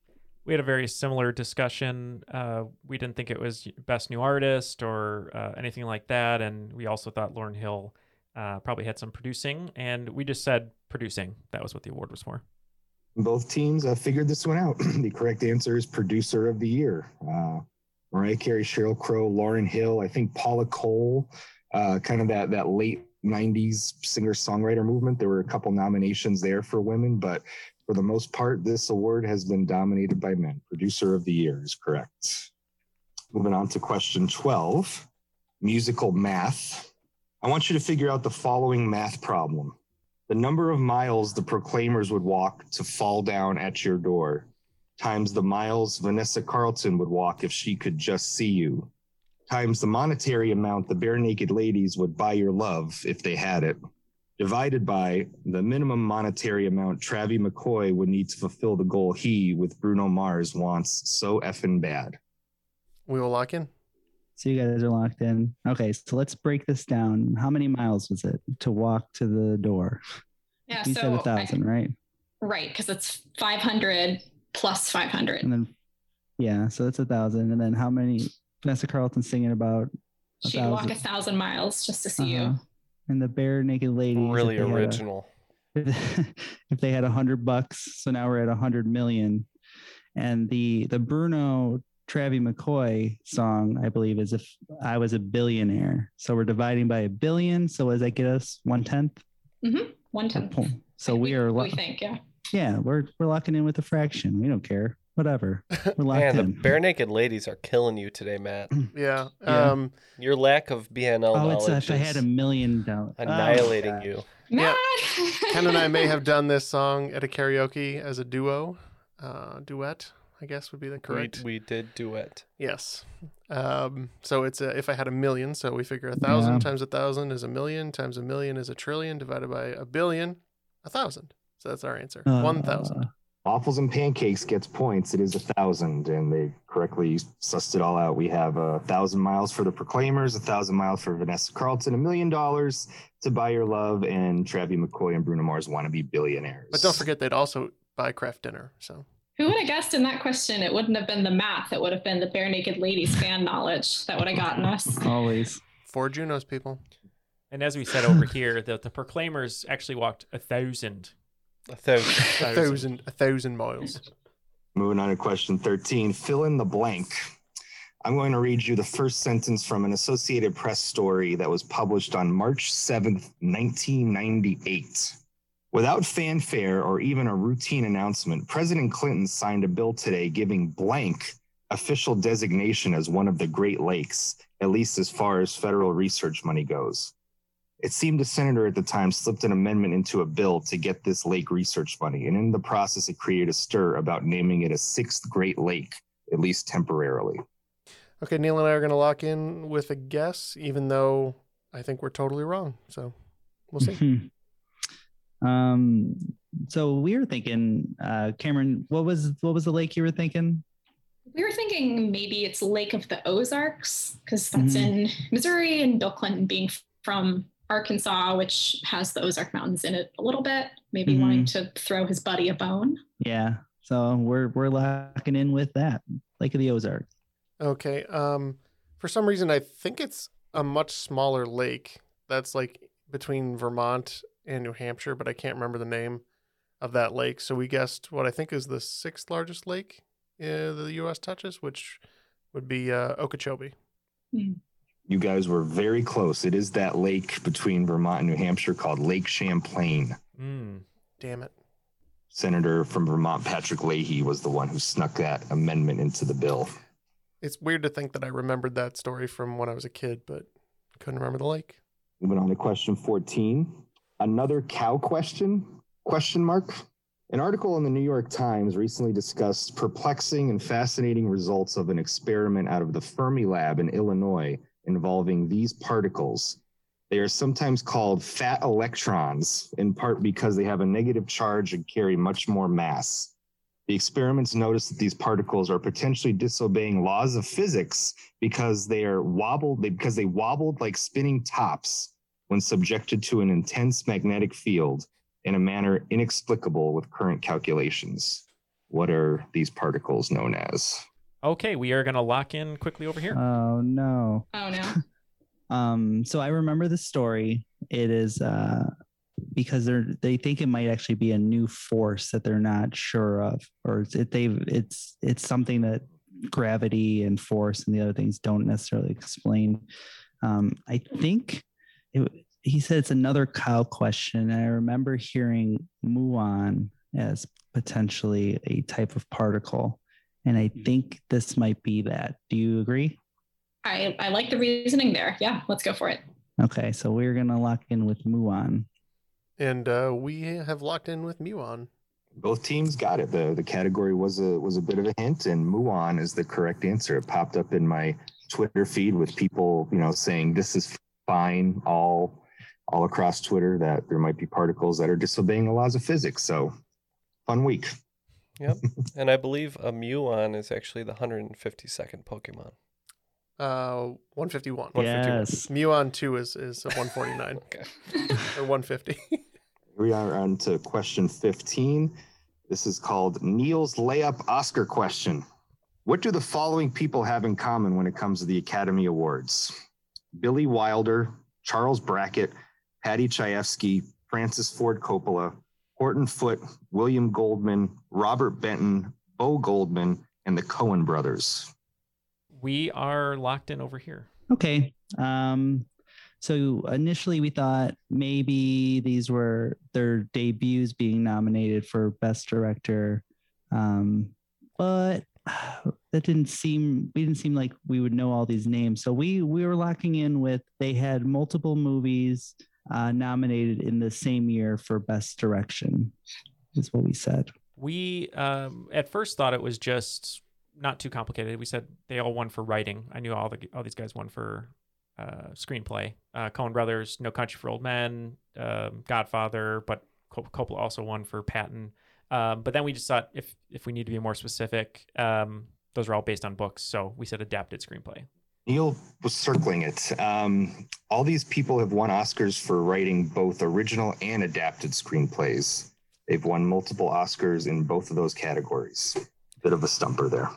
We had a very similar discussion. Uh, we didn't think it was best new artist or uh, anything like that, and we also thought Lauryn Hill uh, probably had some producing, and we just said producing. That was what the award was for. Both teams uh, figured this one out. (clears throat) the correct answer is producer of the year. Uh, Mariah Carey, Sheryl Crow, Lauryn Hill, I think Paula Cole, uh, kind of that that late '90s singer-songwriter movement. There were a couple nominations there for women, but for the most part, this award has been dominated by men. Producer of the year is correct. Moving on to question 12, musical math. I want you to figure out the following math problem the number of miles the proclaimers would walk to fall down at your door times the miles Vanessa Carlton would walk if she could just see you times the monetary amount the Barenaked Ladies would buy your love if they had it divided by the minimum monetary amount Travie McCoy would need to fulfill the goal he with Bruno Mars wants so effing bad. We will lock in. So you guys are locked in. Okay, so let's break this down. How many miles was it to walk to the door? Yeah, you so said a thousand, right? Right, because it's 500 plus 500. And then yeah, so that's a thousand. And then how many Vanessa Carlton singing about She'd walk a thousand? thousand miles just to see Uh-huh. you. And the Barenaked Lady. if Really they had a- original. (laughs) if they had a hundred bucks, so now we're at a hundred million. And the the Bruno Travie McCoy song, I believe, is if I was a billionaire. So we're dividing by a billion. So does that get us one tenth? Mm-hmm. One tenth. So we are lo- We think, yeah. yeah, we're we're locking in with a fraction. We don't care. Whatever. (laughs) We're locked Man, the Barenaked Ladies are killing you today, Matt. (clears throat) Yeah. Yeah. Um, Your lack of BNL Oh, it's knowledge if I had a million dollars. annihilating you. yeah. Ken and I may (laughs) have done this song at a karaoke as a duo, uh, duet. I guess would be the correct. We, we did duet. Yes. Um, so it's a, if I had a million, so we figure a thousand Yeah. times a thousand is a million times a million is a trillion divided by a billion, a thousand. So that's our answer. Uh, One thousand. Waffles and pancakes gets points. It is a thousand, and they correctly sussed it all out. We have a thousand miles for the Proclaimers, a thousand miles for Vanessa Carlton, a million dollars to buy your love, and Travis McCoy and Bruno Mars want to be billionaires. But don't forget they'd also buy Kraft Dinner. So Who would have guessed in that question it wouldn't have been the math, it would have been the Barenaked Ladies fan knowledge that would have gotten us. Always. four Junos people. And as we said over here, the, the Proclaimers actually walked a thousand. A thousand. (laughs) A thousand, a thousand miles. Moving on to question 13, fill in the blank. I'm going to read you the first sentence from an Associated Press story that was published on March 7th, 1998. Without fanfare or even a routine announcement, President Clinton signed a bill today giving blank official designation as one of the Great Lakes, at least as far as federal research money goes. It seemed a senator at the time slipped an amendment into a bill to get this lake research money, and in the process, it created a stir about naming it a sixth Great Lake, at least temporarily. Okay, Neal and I are going to lock in with a guess, even though I think we're totally wrong. So we'll see. Mm-hmm. Um. So we were thinking, uh, Cameron. What was what was the lake you were thinking? We were thinking maybe it's Lake of the Ozarks because that's Mhm. in Missouri, and Bill Clinton being from Arkansas, which has the Ozark Mountains in it a little bit, maybe Mhm. wanting to throw his buddy a bone. Yeah. So we're we're locking in with that Lake of the Ozarks. Okay. Um, for some reason, I think it's a much smaller lake that's like between Vermont and New Hampshire, but I can't remember the name of that lake. So we guessed what I think is the sixth largest lake uh, the U.S. touches, which would be uh, Okeechobee. You guys were very close. It is that lake between Vermont and New Hampshire called Lake Champlain. Mm. Damn it. Senator from Vermont, Patrick Leahy, was the one who snuck that amendment into the bill. It's weird to think that I remembered that story from when I was a kid, but couldn't remember the lake. Moving on to question 14. Another cow question? Question mark. An article in the New York Times recently discussed perplexing and fascinating results of an experiment out of the Fermilab in Illinois involving these particles. They are sometimes called fat electrons, in part because they have a negative charge and carry much more mass. The experiments noticed that these particles are potentially disobeying laws of physics because they are wobbled, because they wobbled like spinning tops when subjected to an intense magnetic field in a manner inexplicable with current calculations. What are these particles known as? Okay, we are going to lock in quickly over here. Oh no. Oh no. (laughs) Um, so I remember the story. It is uh, because they're they think it might actually be a new force that they're not sure of, or it's, it, they've it's it's something that gravity and force and the other things don't necessarily explain. Um, I think it, he said it's another cow question. And I remember hearing muon as potentially a type of particle, and I think this might be that. Do you agree? I, I like the reasoning there. Yeah, let's go for it. Okay, so we're gonna lock in with muon. And uh, we have locked in with Muon. Both teams got it. The the category was a was a bit of a hint, and muon is the correct answer. It popped up in my Twitter feed with people, you know, saying this is fine all all across Twitter that there might be particles that are disobeying the laws of physics. So fun week. (laughs) Yep. and I believe a Muon is actually the 152nd Pokemon. Uh, 151. Yes. Muon 2 is, is a 149. (laughs) Okay. (laughs) or 150. We are on to question 15. This is called Neal's layup Oscar question. What do the following people have in common when it comes to the Academy Awards? Billy Wilder, Charles Brackett, Paddy Chayefsky, Francis Ford Coppola, Horton Foote, William Goldman, Robert Benton, Bo Goldman, and the Coen brothers. We are locked in over here. Okay. Um, so initially we thought maybe these were their debuts being nominated for best director. Um, but (sighs) that didn't seem we didn't seem like we would know all these names. So we we were locking in with they had multiple movies uh, nominated in the same year for best direction. Is what we said. We um, at first thought it was just not too complicated. We said they all won for writing. I knew all the all these guys won for uh, screenplay. Uh, Coen Brothers, No Country for Old Men, um, Godfather, but Cop- Coppola also won for Patton. Um, but then we just thought if if we need to be more specific, um, those are all based on books. So we said adapted screenplay. Neal was circling it. Um, all these people have won Oscars for writing both original and adapted screenplays. They've won multiple Oscars in both of those categories. Bit of a stumper there.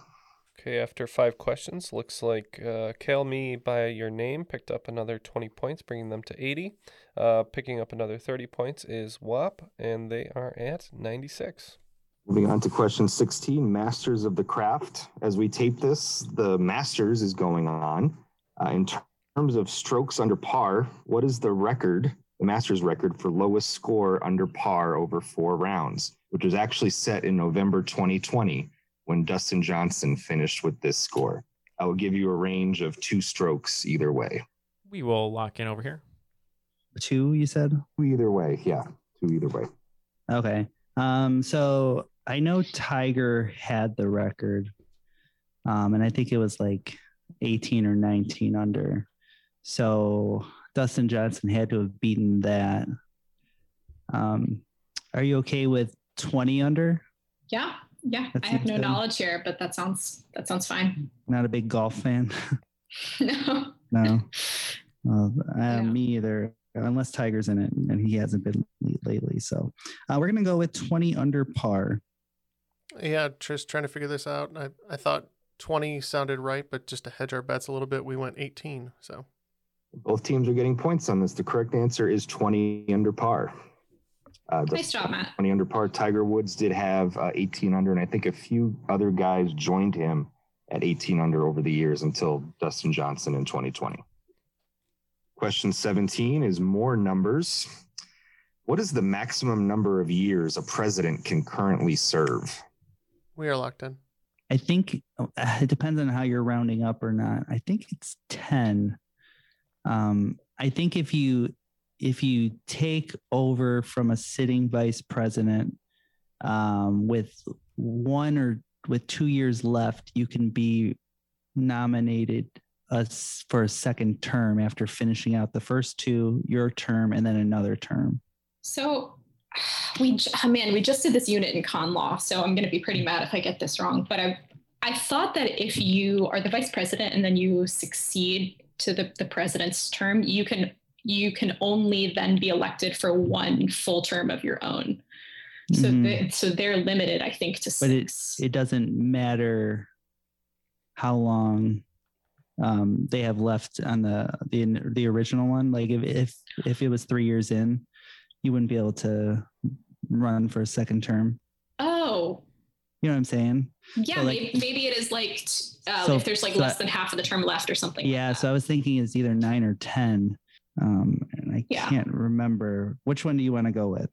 Okay, after five questions, looks like uh, Kale Me by Your Name picked up another 20 points, bringing them to 80. Uh, picking up another 30 points is WAP, and they are at 96. Moving on to question 16 Masters of the Craft. As we tape this, the Masters is going on. Uh, in ter- terms of strokes under par, what is the record, the Masters record for lowest score under par over four rounds, which was actually set in November 2020 when Dustin Johnson finished with this score? I will give you a range of two strokes either way. We will lock in over here. Two, you said? Two either way, yeah. Two either way. Okay. Um, so I know Tiger had the record. Um, and I think it was like 18 or 19 under. So Dustin Johnson had to have beaten that. Um, are you okay with 20 under? Yeah, yeah. That I have no good. knowledge here, but that sounds that sounds fine. Not a big golf fan. (laughs) (laughs) no. no. (laughs) Well, uh, Yeah. Me either, unless Tiger's in it, and he hasn't been lately. So uh, we're going to go with 20 under par. yeah, just trying to figure this out. I, I thought 20 sounded right, but just to hedge our bets a little bit, we went 18. So Both teams are getting points on this. The correct answer is 20 under par. Uh, the Nice job, Matt. 20 under par. Tiger Woods did have uh, 18 under, and I think a few other guys joined him at 18 under over the years until Dustin Johnson in 2020. Question 17 is more numbers. What is the maximum number of years a president can currently serve? we are locked in. I think uh, it depends on how you're rounding up or not. I think it's 10. Um, I think if you if you take over from a sitting vice president um, with one or with two years left, you can be nominated us for a second term after finishing out the first two, your term, and then another term. So we oh man, we just did this unit in con law, so I'm going to be pretty mad if I get this wrong. But I I thought that if you are the vice president and then you succeed to the, the president's term, you can you can only then be elected for one full term of your own. So Mhm. they, so they're limited, I think, to but it six. it doesn't matter how long um, they have left on the the the original one. Like if if if it was three years in, you wouldn't be able to run for a second term. oh, You know what I'm saying? yeah, So, like- maybe, maybe it is like uh, So- if there's like so less than half of the term left or something. Yeah. So I was thinking it's either nine or ten, um, and I Yeah. can't remember which one do you want to go with.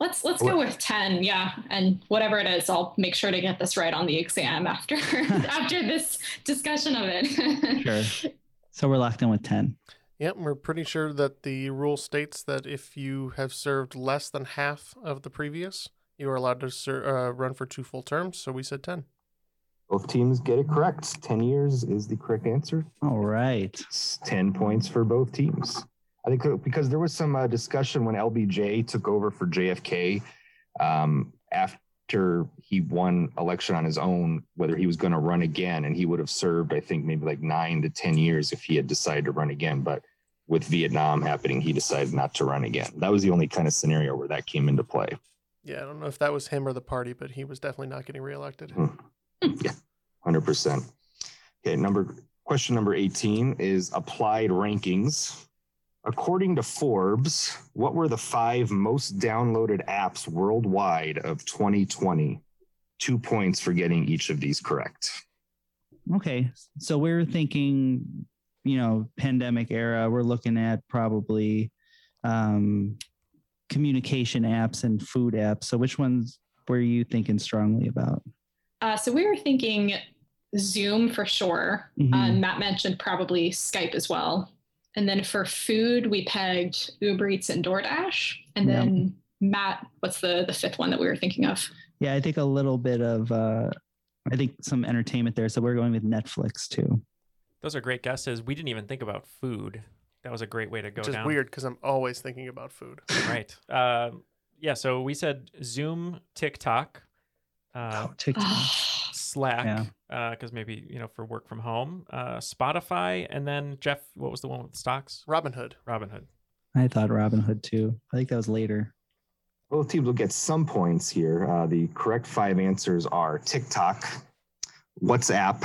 Let's let's go with ten, yeah, and whatever it is, I'll make sure to get this right on the exam (laughs) after (laughs) after this discussion of it. (laughs) Sure. So we're locked in with ten. Yep, we're pretty sure that the rule states that if you have served less than half of the previous, you are allowed to ser- uh, run for two full terms. So we said 10. Both teams get it correct. 10 years is the correct answer. All right. It's 10 points for both teams. I think uh, because there was some uh, discussion when LBJ took over for JFK um, after he won election on his own whether he was going to run again, and he would have served, I think, maybe like nine to ten years if he had decided to run again. But with Vietnam happening, he decided not to run again. That was the only kind of scenario where that came into play. Yeah, I don't know if that was him or the party, but he was definitely not getting reelected. Hmm. Yeah, hundred percent. Okay, number question number eighteen is applied rankings. According to Forbes, what were the five most downloaded apps worldwide of 2020? Two points for getting each of these correct. Okay. So we're thinking, you know, pandemic era, we're looking at probably um, communication apps and food apps. So which ones were you thinking strongly about? Uh, so we were thinking Zoom for sure. Mhm. Uh, Matt mentioned probably Skype as well. And then for food, we pegged Uber Eats and DoorDash. And Yeah. then Matt, what's the the fifth one that we were thinking of? Yeah, I think a little bit of, uh, I think some entertainment there. So we're going with Netflix too. Those are great guesses. We didn't even think about food. That was a great way to go Which is down. weird because I'm always thinking about food. (laughs) right. Um, yeah. So we said Zoom, TikTok, uh, TikTok. Slack, because maybe you know for work from home, uh, Spotify, and then Jeff. What was the one with stocks? Robinhood. Robinhood. I thought Robinhood too. I think that was later. Both teams will get some points here. Uh, the correct five answers are TikTok, WhatsApp,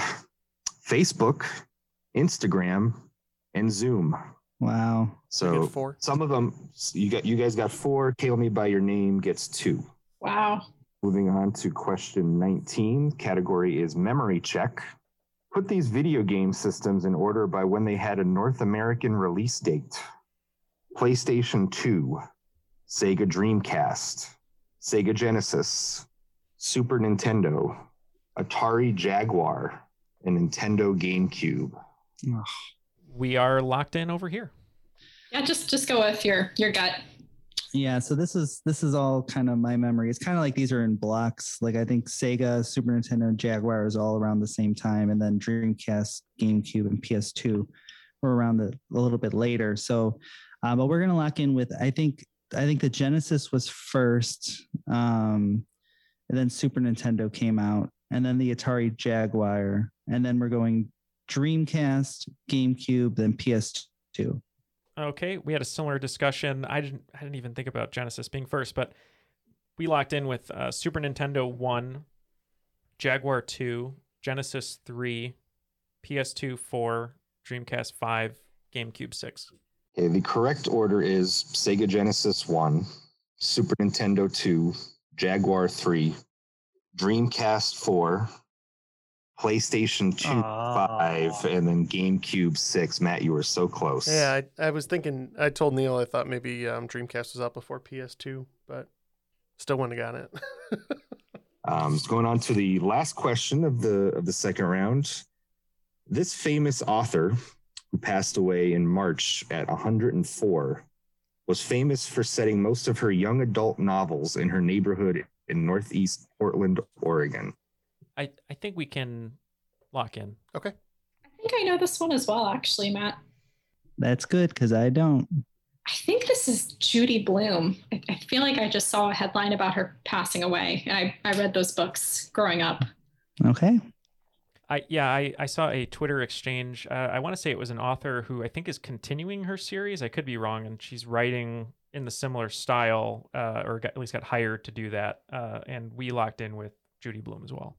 Facebook, Instagram, and Zoom. Wow. So four. some of them you got you guys got four. Kill me by your name gets two. Wow. Moving on to question 19. Category is memory check. Put these video game systems in order by when they had a North American release date. PlayStation 2, Sega Dreamcast, Sega Genesis, Super Nintendo, Atari Jaguar, and Nintendo GameCube. We are locked in over here. Yeah, just just go with your your gut. Yeah, so this is this is all kind of my memory. It's kind of like these are in blocks. Like I think Sega, Super Nintendo, Jaguar is all around the same time, and then Dreamcast, GameCube, and PS2 were around the, a little bit later. So, uh, but we're gonna lock in with I think I think the Genesis was first, um, and then Super Nintendo came out, and then the Atari Jaguar, and then we're going Dreamcast, GameCube, then PS2. Okay, we had a similar discussion. I didn't I didn't even think about Genesis being first, but we locked in with uh, Super Nintendo 1, Jaguar 2, Genesis 3, PS2 4, Dreamcast 5, GameCube 6. Okay, the correct order is Sega Genesis 1, Super Nintendo 2, Jaguar 3, Dreamcast 4, PlayStation 2 5, and then GameCube 6. Matt, you were so close. Yeah, I, I was thinking. I told Neal I thought maybe um, Dreamcast was out before PS2, but still wouldn't have gotten it. (laughs) Um, going on to the last question of the of the second round. This famous author, who passed away in March at 104, was famous for setting most of her young adult novels in her neighborhood in Northeast Portland, Oregon. I, I think we can lock in. Okay. I think I know this one as well, actually, Matt. That's good because I don't. I think this is Judy Blume. I, I feel like I just saw a headline about her passing away. And I, I read those books growing up. Okay. I yeah, I, I saw a Twitter exchange. Uh, I want to say it was an author who I think is continuing her series. I could be wrong, and she's writing in the similar style, uh, or got, at least got hired to do that. Uh, and we locked in with Judy Blume as well.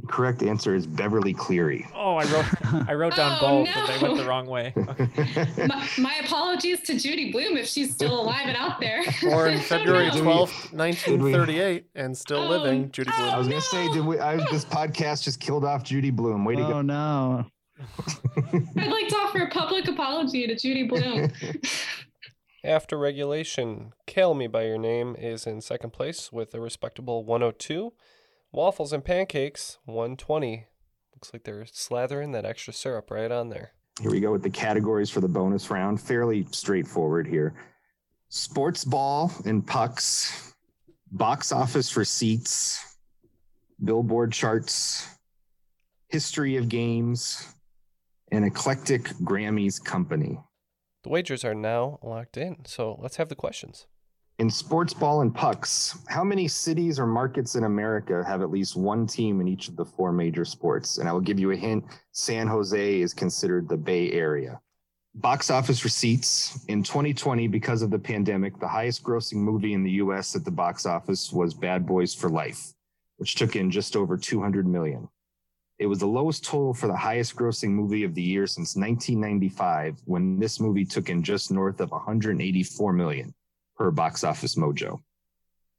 The correct answer is Beverly Cleary. Oh, I wrote I wrote down Oh, both, and they went the wrong way. (laughs) my, my apologies to Judy Blume if she's still alive and out there. (laughs) Born February 12th, 1938, and still Oh, living, Judy oh, Blume. I was gonna say, did we? I, this podcast just killed off Judy Blume. Way to Oh go! no. (laughs) I'd like to offer a public apology to Judy Blume. After regulation, Kale Me by Your Name is in second place with a respectable 102. Waffles and Pancakes, 120. Looks like they're slathering that extra syrup right on there. Here we go with the categories for the bonus round. Fairly straightforward here. Sports ball and pucks, box office receipts, billboard charts, history of games, and eclectic Grammys company. The wagers are now locked in, so let's have the questions. In sports ball and pucks, how many cities or markets in America have at least one team in each of the four major sports? And I will give you a hint San Jose is considered the Bay Area. Box office receipts in 2020, because of the pandemic, the highest grossing movie in the US at the box office was Bad Boys for Life, which took in just over 200 million. It was the lowest total for the highest grossing movie of the year since 1995, when this movie took in just north of 184 million per Box Office Mojo.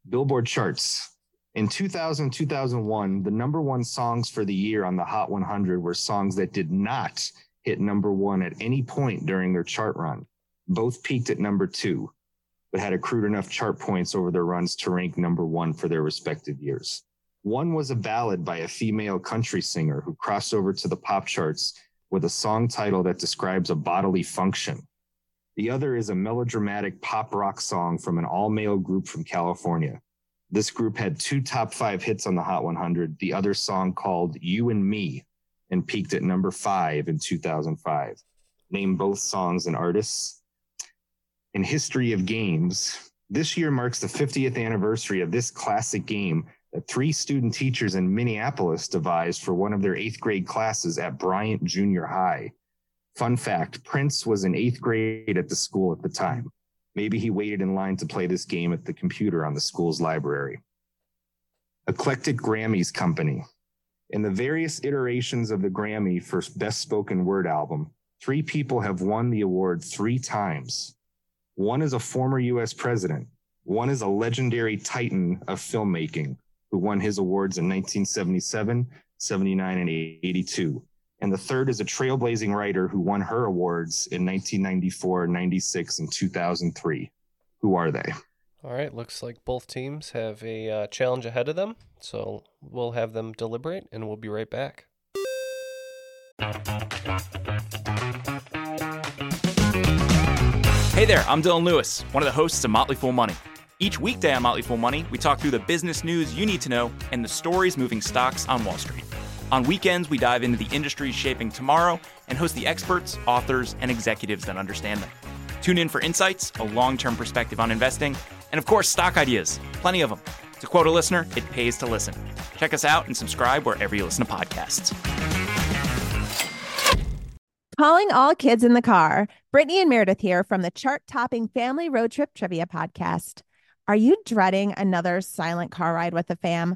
Billboard charts. In 2000 2001, the number one songs for the year on the Hot 100 were songs that did not hit number one at any point during their chart run. Both peaked at number two, but had accrued enough chart points over their runs to rank number one for their respective years. One was a ballad by a female country singer who crossed over to the pop charts with a song title that describes a bodily function. The other is a melodramatic pop rock song from an all male group from California. This group had two top five hits on the Hot 100, the other song called You and Me, and peaked at number five in 2005. Name both songs and artists. In history of games, this year marks the 50th anniversary of this classic game that three student teachers in Minneapolis devised for one of their eighth grade classes at Bryant Junior High. Fun fact Prince was in eighth grade at the school at the time. Maybe he waited in line to play this game at the computer on the school's library. Eclectic Grammys Company. In the various iterations of the Grammy for Best Spoken Word album, three people have won the award three times. One is a former US president, one is a legendary titan of filmmaking who won his awards in 1977, 79, and 82 and the third is a trailblazing writer who won her awards in 1994, 96, and 2003. Who are they? All right, looks like both teams have a uh, challenge ahead of them, so we'll have them deliberate and we'll be right back. Hey there, I'm Dylan Lewis, one of the hosts of Motley Fool Money. Each weekday on Motley Fool Money, we talk through the business news you need to know and the stories moving stocks on Wall Street. On weekends, we dive into the industries shaping tomorrow and host the experts, authors, and executives that understand them. Tune in for insights, a long term perspective on investing, and of course, stock ideas. Plenty of them. To quote a listener, it pays to listen. Check us out and subscribe wherever you listen to podcasts. Calling all kids in the car. Brittany and Meredith here from the chart topping Family Road Trip Trivia Podcast. Are you dreading another silent car ride with the fam?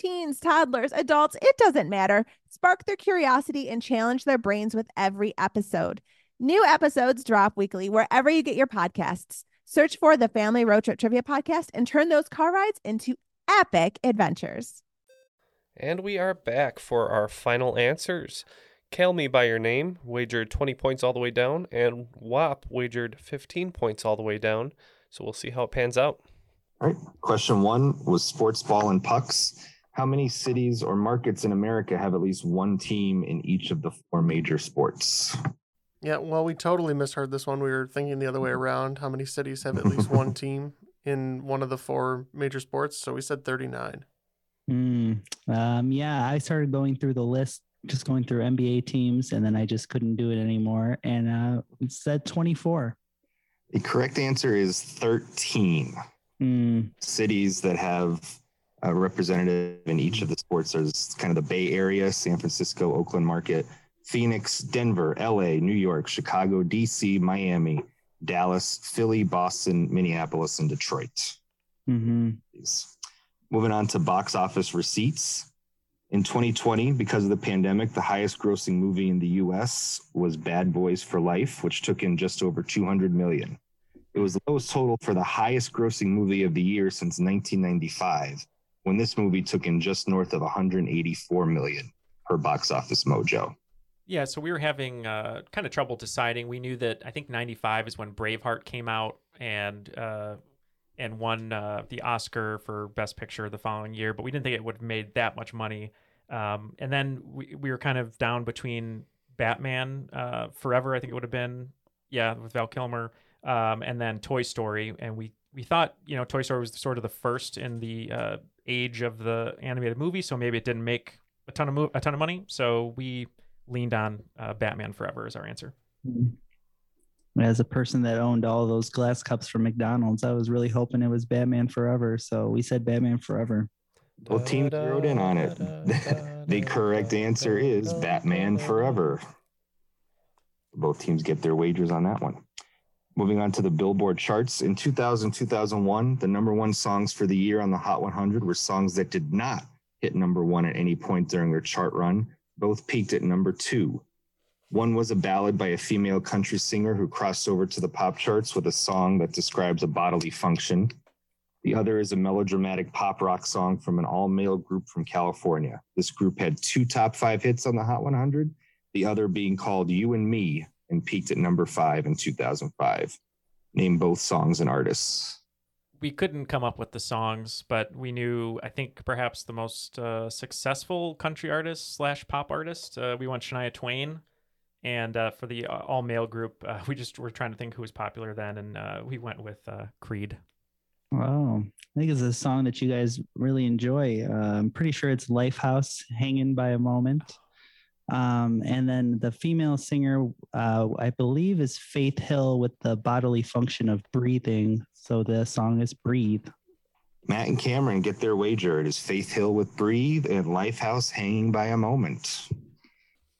teens, toddlers, adults, it doesn't matter. Spark their curiosity and challenge their brains with every episode. New episodes drop weekly wherever you get your podcasts. Search for the Family Road Trip Trivia Podcast and turn those car rides into epic adventures. And we are back for our final answers. Call Me By Your Name wagered 20 points all the way down, and WAP wagered 15 points all the way down. So we'll see how it pans out. All right. Question one was sports ball and pucks. How many cities or markets in America have at least one team in each of the four major sports? Yeah, well, we totally misheard this one. We were thinking the other way around. How many cities have at least one (laughs) team in one of the four major sports? So we said 39. Mm, um, yeah, I started going through the list, just going through NBA teams, and then I just couldn't do it anymore. And uh, it said 24. The correct answer is 13 mm. cities that have a representative in each of the sports. There's kind of the Bay Area, San Francisco, Oakland market, Phoenix, Denver, LA, New York, Chicago, DC, Miami, Dallas, Philly, Boston, Minneapolis, and Detroit. Mm-hmm. Moving on to box office receipts. In 2020, because of the pandemic, the highest grossing movie in the US was Bad Boys for Life, which took in just over 200 million. It was the lowest total for the highest grossing movie of the year since 1995, when this movie took in just north of 184 million per box office mojo. Yeah, so we were having uh, kind of trouble deciding. We knew that I think '95 is when Braveheart came out and uh, and won uh, the Oscar for Best Picture the following year, but we didn't think it would have made that much money. Um, and then we, we were kind of down between Batman uh, Forever, I think it would have been, yeah, with Val Kilmer, um, and then Toy Story. And we we thought you know Toy Story was sort of the first in the uh, age of the animated movie, so maybe it didn't make a ton of mo- a ton of money. So we leaned on uh, Batman Forever as our answer. As a person that owned all those glass cups from McDonald's, I was really hoping it was Batman Forever. So we said Batman Forever. Both teams zeroed in on it. (laughs) the correct answer is Batman Forever. Both teams get their wagers on that one. Moving on to the Billboard charts. In 2000, 2001, the number one songs for the year on the Hot 100 were songs that did not hit number one at any point during their chart run. Both peaked at number two. One was a ballad by a female country singer who crossed over to the pop charts with a song that describes a bodily function. The other is a melodramatic pop rock song from an all male group from California. This group had two top five hits on the Hot 100, the other being called You and Me and peaked at number five in 2005. Name both songs and artists. We couldn't come up with the songs, but we knew, I think, perhaps the most uh, successful country artist slash pop artist. Uh, we went Shania Twain. And uh, for the all male group, uh, we just were trying to think who was popular then, and uh, we went with uh, Creed. Wow. I think it's a song that you guys really enjoy. Uh, I'm pretty sure it's Lifehouse, Hanging by a Moment. Um, and then the female singer, uh, I believe, is Faith Hill with the bodily function of breathing. So the song is Breathe. Matt and Cameron get their wager. It is Faith Hill with Breathe and Lifehouse Hanging by a Moment.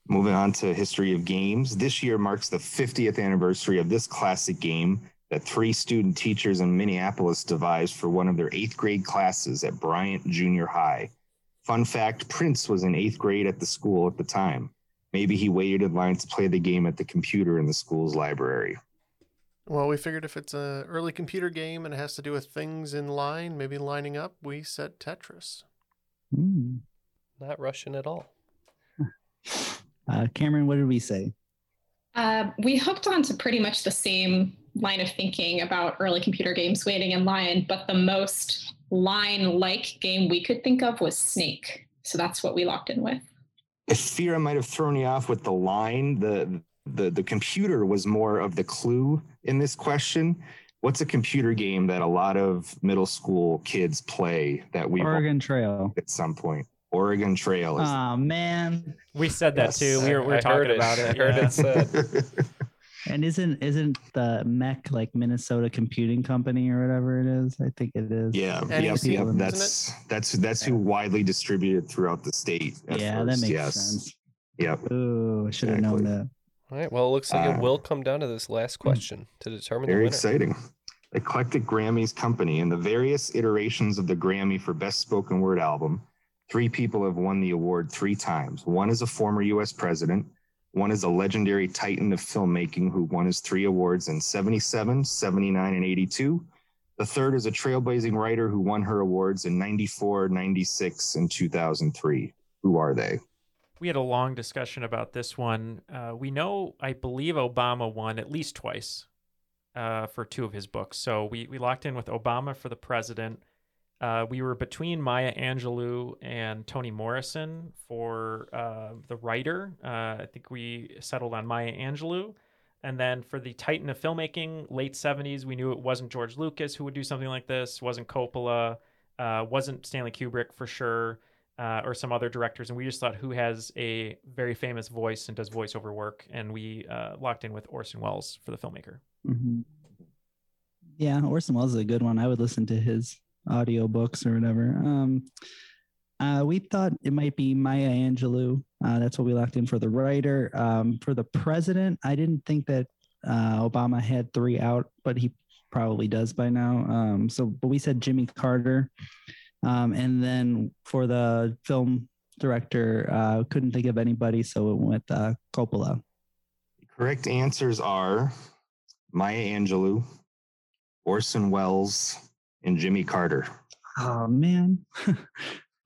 Moving on to history of games. This year marks the 50th anniversary of this classic game that three student teachers in Minneapolis devised for one of their eighth grade classes at Bryant Junior High. Fun fact Prince was in eighth grade at the school at the time. Maybe he waited in line to play the game at the computer in the school's library. Well, we figured if it's an early computer game and it has to do with things in line, maybe lining up, we said Tetris. Mm. Not Russian at all. (laughs) Uh, Cameron, what did we say? Uh, we hooked on to pretty much the same line of thinking about early computer games waiting in line, but the most line like game we could think of was Snake. So that's what we locked in with. If Fira might have thrown you off with the line, the the the computer was more of the clue in this question. What's a computer game that a lot of middle school kids play that we Oregon Trail at some point? Oregon Trail. Is Oh man, we said that Yes. too. We were, we were talking it. about it. I heard yeah. it said. (laughs) and isn't isn't the MEC like Minnesota Computing Company or whatever it is? I think it is. Yeah, NEC, yep, yep. it? That's that's that's who widely distributed throughout the state. at Yeah, that makes yes. sense. Yep. Ooh, I should have known that. All right. Well, it looks like it Uh, will come down to this last question to determine the Very winner. exciting. Eclectic Grammys Company. In the various iterations of the Grammy for Best Spoken Word Album, three people have won the award three times. One is a former U.S. president. One is a legendary titan of filmmaking who won his three awards in 77, 79, and 82. The third is a trailblazing writer who won her awards in 94, 96, and 2003. Who are they? We had a long discussion about this one. Uh, we know, I believe, Obama won at least twice uh, for two of his books. So we, we locked in with Obama for the president. Uh, we were between Maya Angelou and Toni Morrison for uh, the writer. Uh, I think we settled on Maya Angelou. And then for the titan of filmmaking, late 70s, we knew it wasn't George Lucas who would do something like this, wasn't Coppola, uh, wasn't Stanley Kubrick for sure, uh, or some other directors. And we just thought who has a very famous voice and does voiceover work. And we uh, locked in with Orson Welles for the filmmaker. hmm Yeah, Orson Welles is a good one. I would listen to his audiobooks or whatever. Um, uh, we thought it might be Maya Angelou. Uh, that's what we locked in for the writer. Um, for the president, I didn't think that uh, Obama had three out, but he probably does by now. Um, so, but we said Jimmy Carter. Um, and then for the film director, uh, couldn't think of anybody, so it went with uh, Coppola. Correct answers are Maya Angelou, Orson Welles, and Jimmy Carter. Oh man,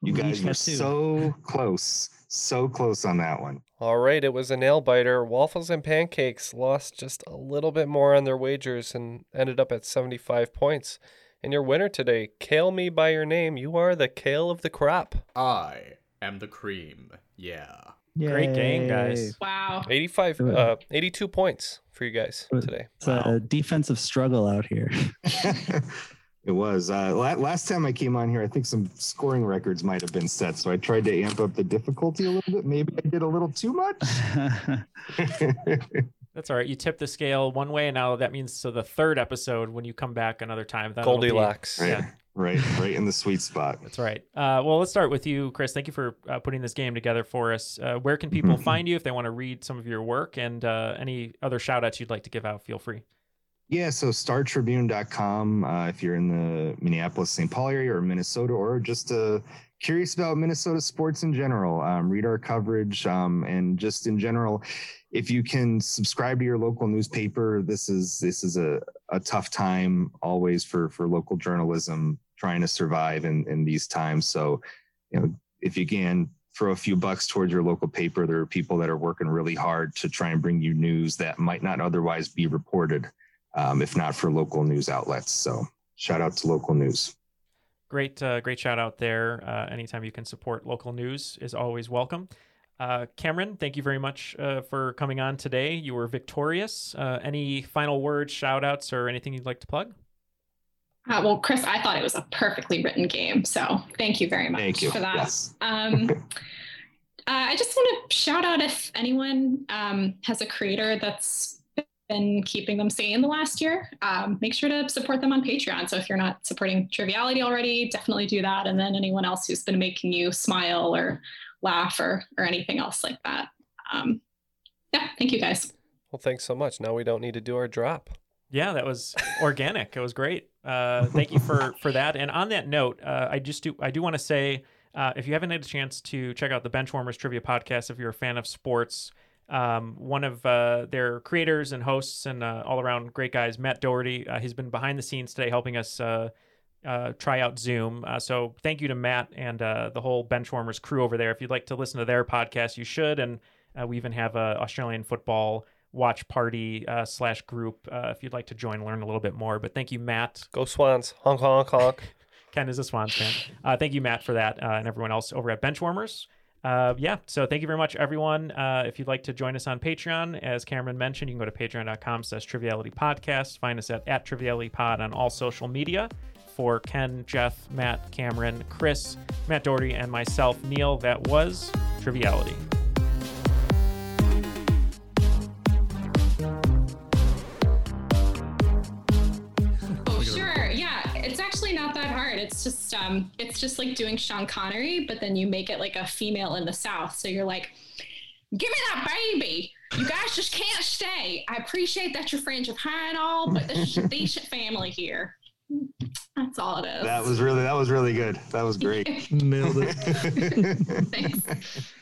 You (laughs) guys each were so close, so close on that one. All right, it was a nail biter. Waffles and Pancakes lost just a little bit more on their wagers and ended up at 75 points. And your winner today, Kale Me by Your Name, you are the kale of the crop. I am the cream. Yeah. Great game, guys. Wow. 85, uh, 82 points for you guys today. It's a defensive struggle out here. (laughs) (laughs) It was. Uh, last time I came on here, I think some scoring records might have been set. So I tried to amp up the difficulty a little bit. Maybe I did a little too much. (laughs) (laughs) That's all right. You tip the scale one way, and now that means so the third episode when you come back another time. that'll be- Goldilocks. Right, Yeah, right, right in the sweet spot. that's right. Uh, well, let's start with you, Chris. Thank you for uh, putting this game together for us. Uh, where can people (laughs) find you if they want to read some of your work and uh, any other shout outs you'd like to give out? Feel free. Yeah, so startribune.com uh, if you're in the Minneapolis, St. Paul area or Minnesota, or just uh, curious about Minnesota sports in general, um, read our coverage um, and just in general, if you can subscribe to your local newspaper, this is this is a, a tough time always for for local journalism trying to survive in, in these times. So, you know, if you can throw a few bucks towards your local paper, there are people that are working really hard to try and bring you news that might not otherwise be reported um, if not for local news outlets. So shout out to local news. Great, uh, great shout out there. Uh, anytime you can support local news is always welcome. Uh, Cameron, thank you very much uh, for coming on today. You were victorious. Uh, any final words, shout outs, or anything you'd like to plug? Uh, well, Chris, I thought it was a perfectly written game. So thank you very much Thank you. for that. Yes. Um, (laughs) uh, I just want to shout out if anyone um, has a creator that's been keeping them sane the last year, um, make sure to support them on Patreon. So if you're not supporting Triviality already, definitely do that. And then anyone else who's been making you smile or laugh or, or anything else like that. Um, yeah, thank you guys. Well, thanks so much. Now we don't need to do our drop. Yeah, that was organic. it was great. Uh, thank you for for that. And on that note, uh, I just do I do want to say uh, if you haven't had a chance to check out the Benchwarmers Trivia Podcast, if you're a fan of sports, um, one of uh, their creators and hosts and uh, all around great guys, Matt Doherty. Uh, he's been behind the scenes today helping us uh, uh, try out Zoom. Uh, so thank you to Matt and uh, the whole Benchwarmers crew over there. If you'd like to listen to their podcast, you should. And uh, we even have a Australian football watch party uh, slash group uh, if you'd like to join, learn a little bit more. But thank you, Matt. Go Swans. Honk, honk, honk. (laughs) Ken is a Swans fan. Uh, thank you, Matt, for that, uh, and everyone else over at Benchwarmers. Uh, yeah, so thank you very much, everyone. Uh, if you'd like to join us on Patreon, as Cameron mentioned, you can go to patreon.com slash triviality podcast. Find us at, at triviality pod on all social media. For Ken, Jeff, Matt, Cameron, Chris, Matt Doherty, and myself, Neal, that was Triviality. It's just um it's just like doing Sean Connery, but then you make it like a female in the South. So you're like, give me that baby. You guys just can't stay. I appreciate that you're friends with high and all, but this is a decent family here. That's all it is. That was really that was really good. That was great. (laughs) Nailed it. (laughs) Thanks.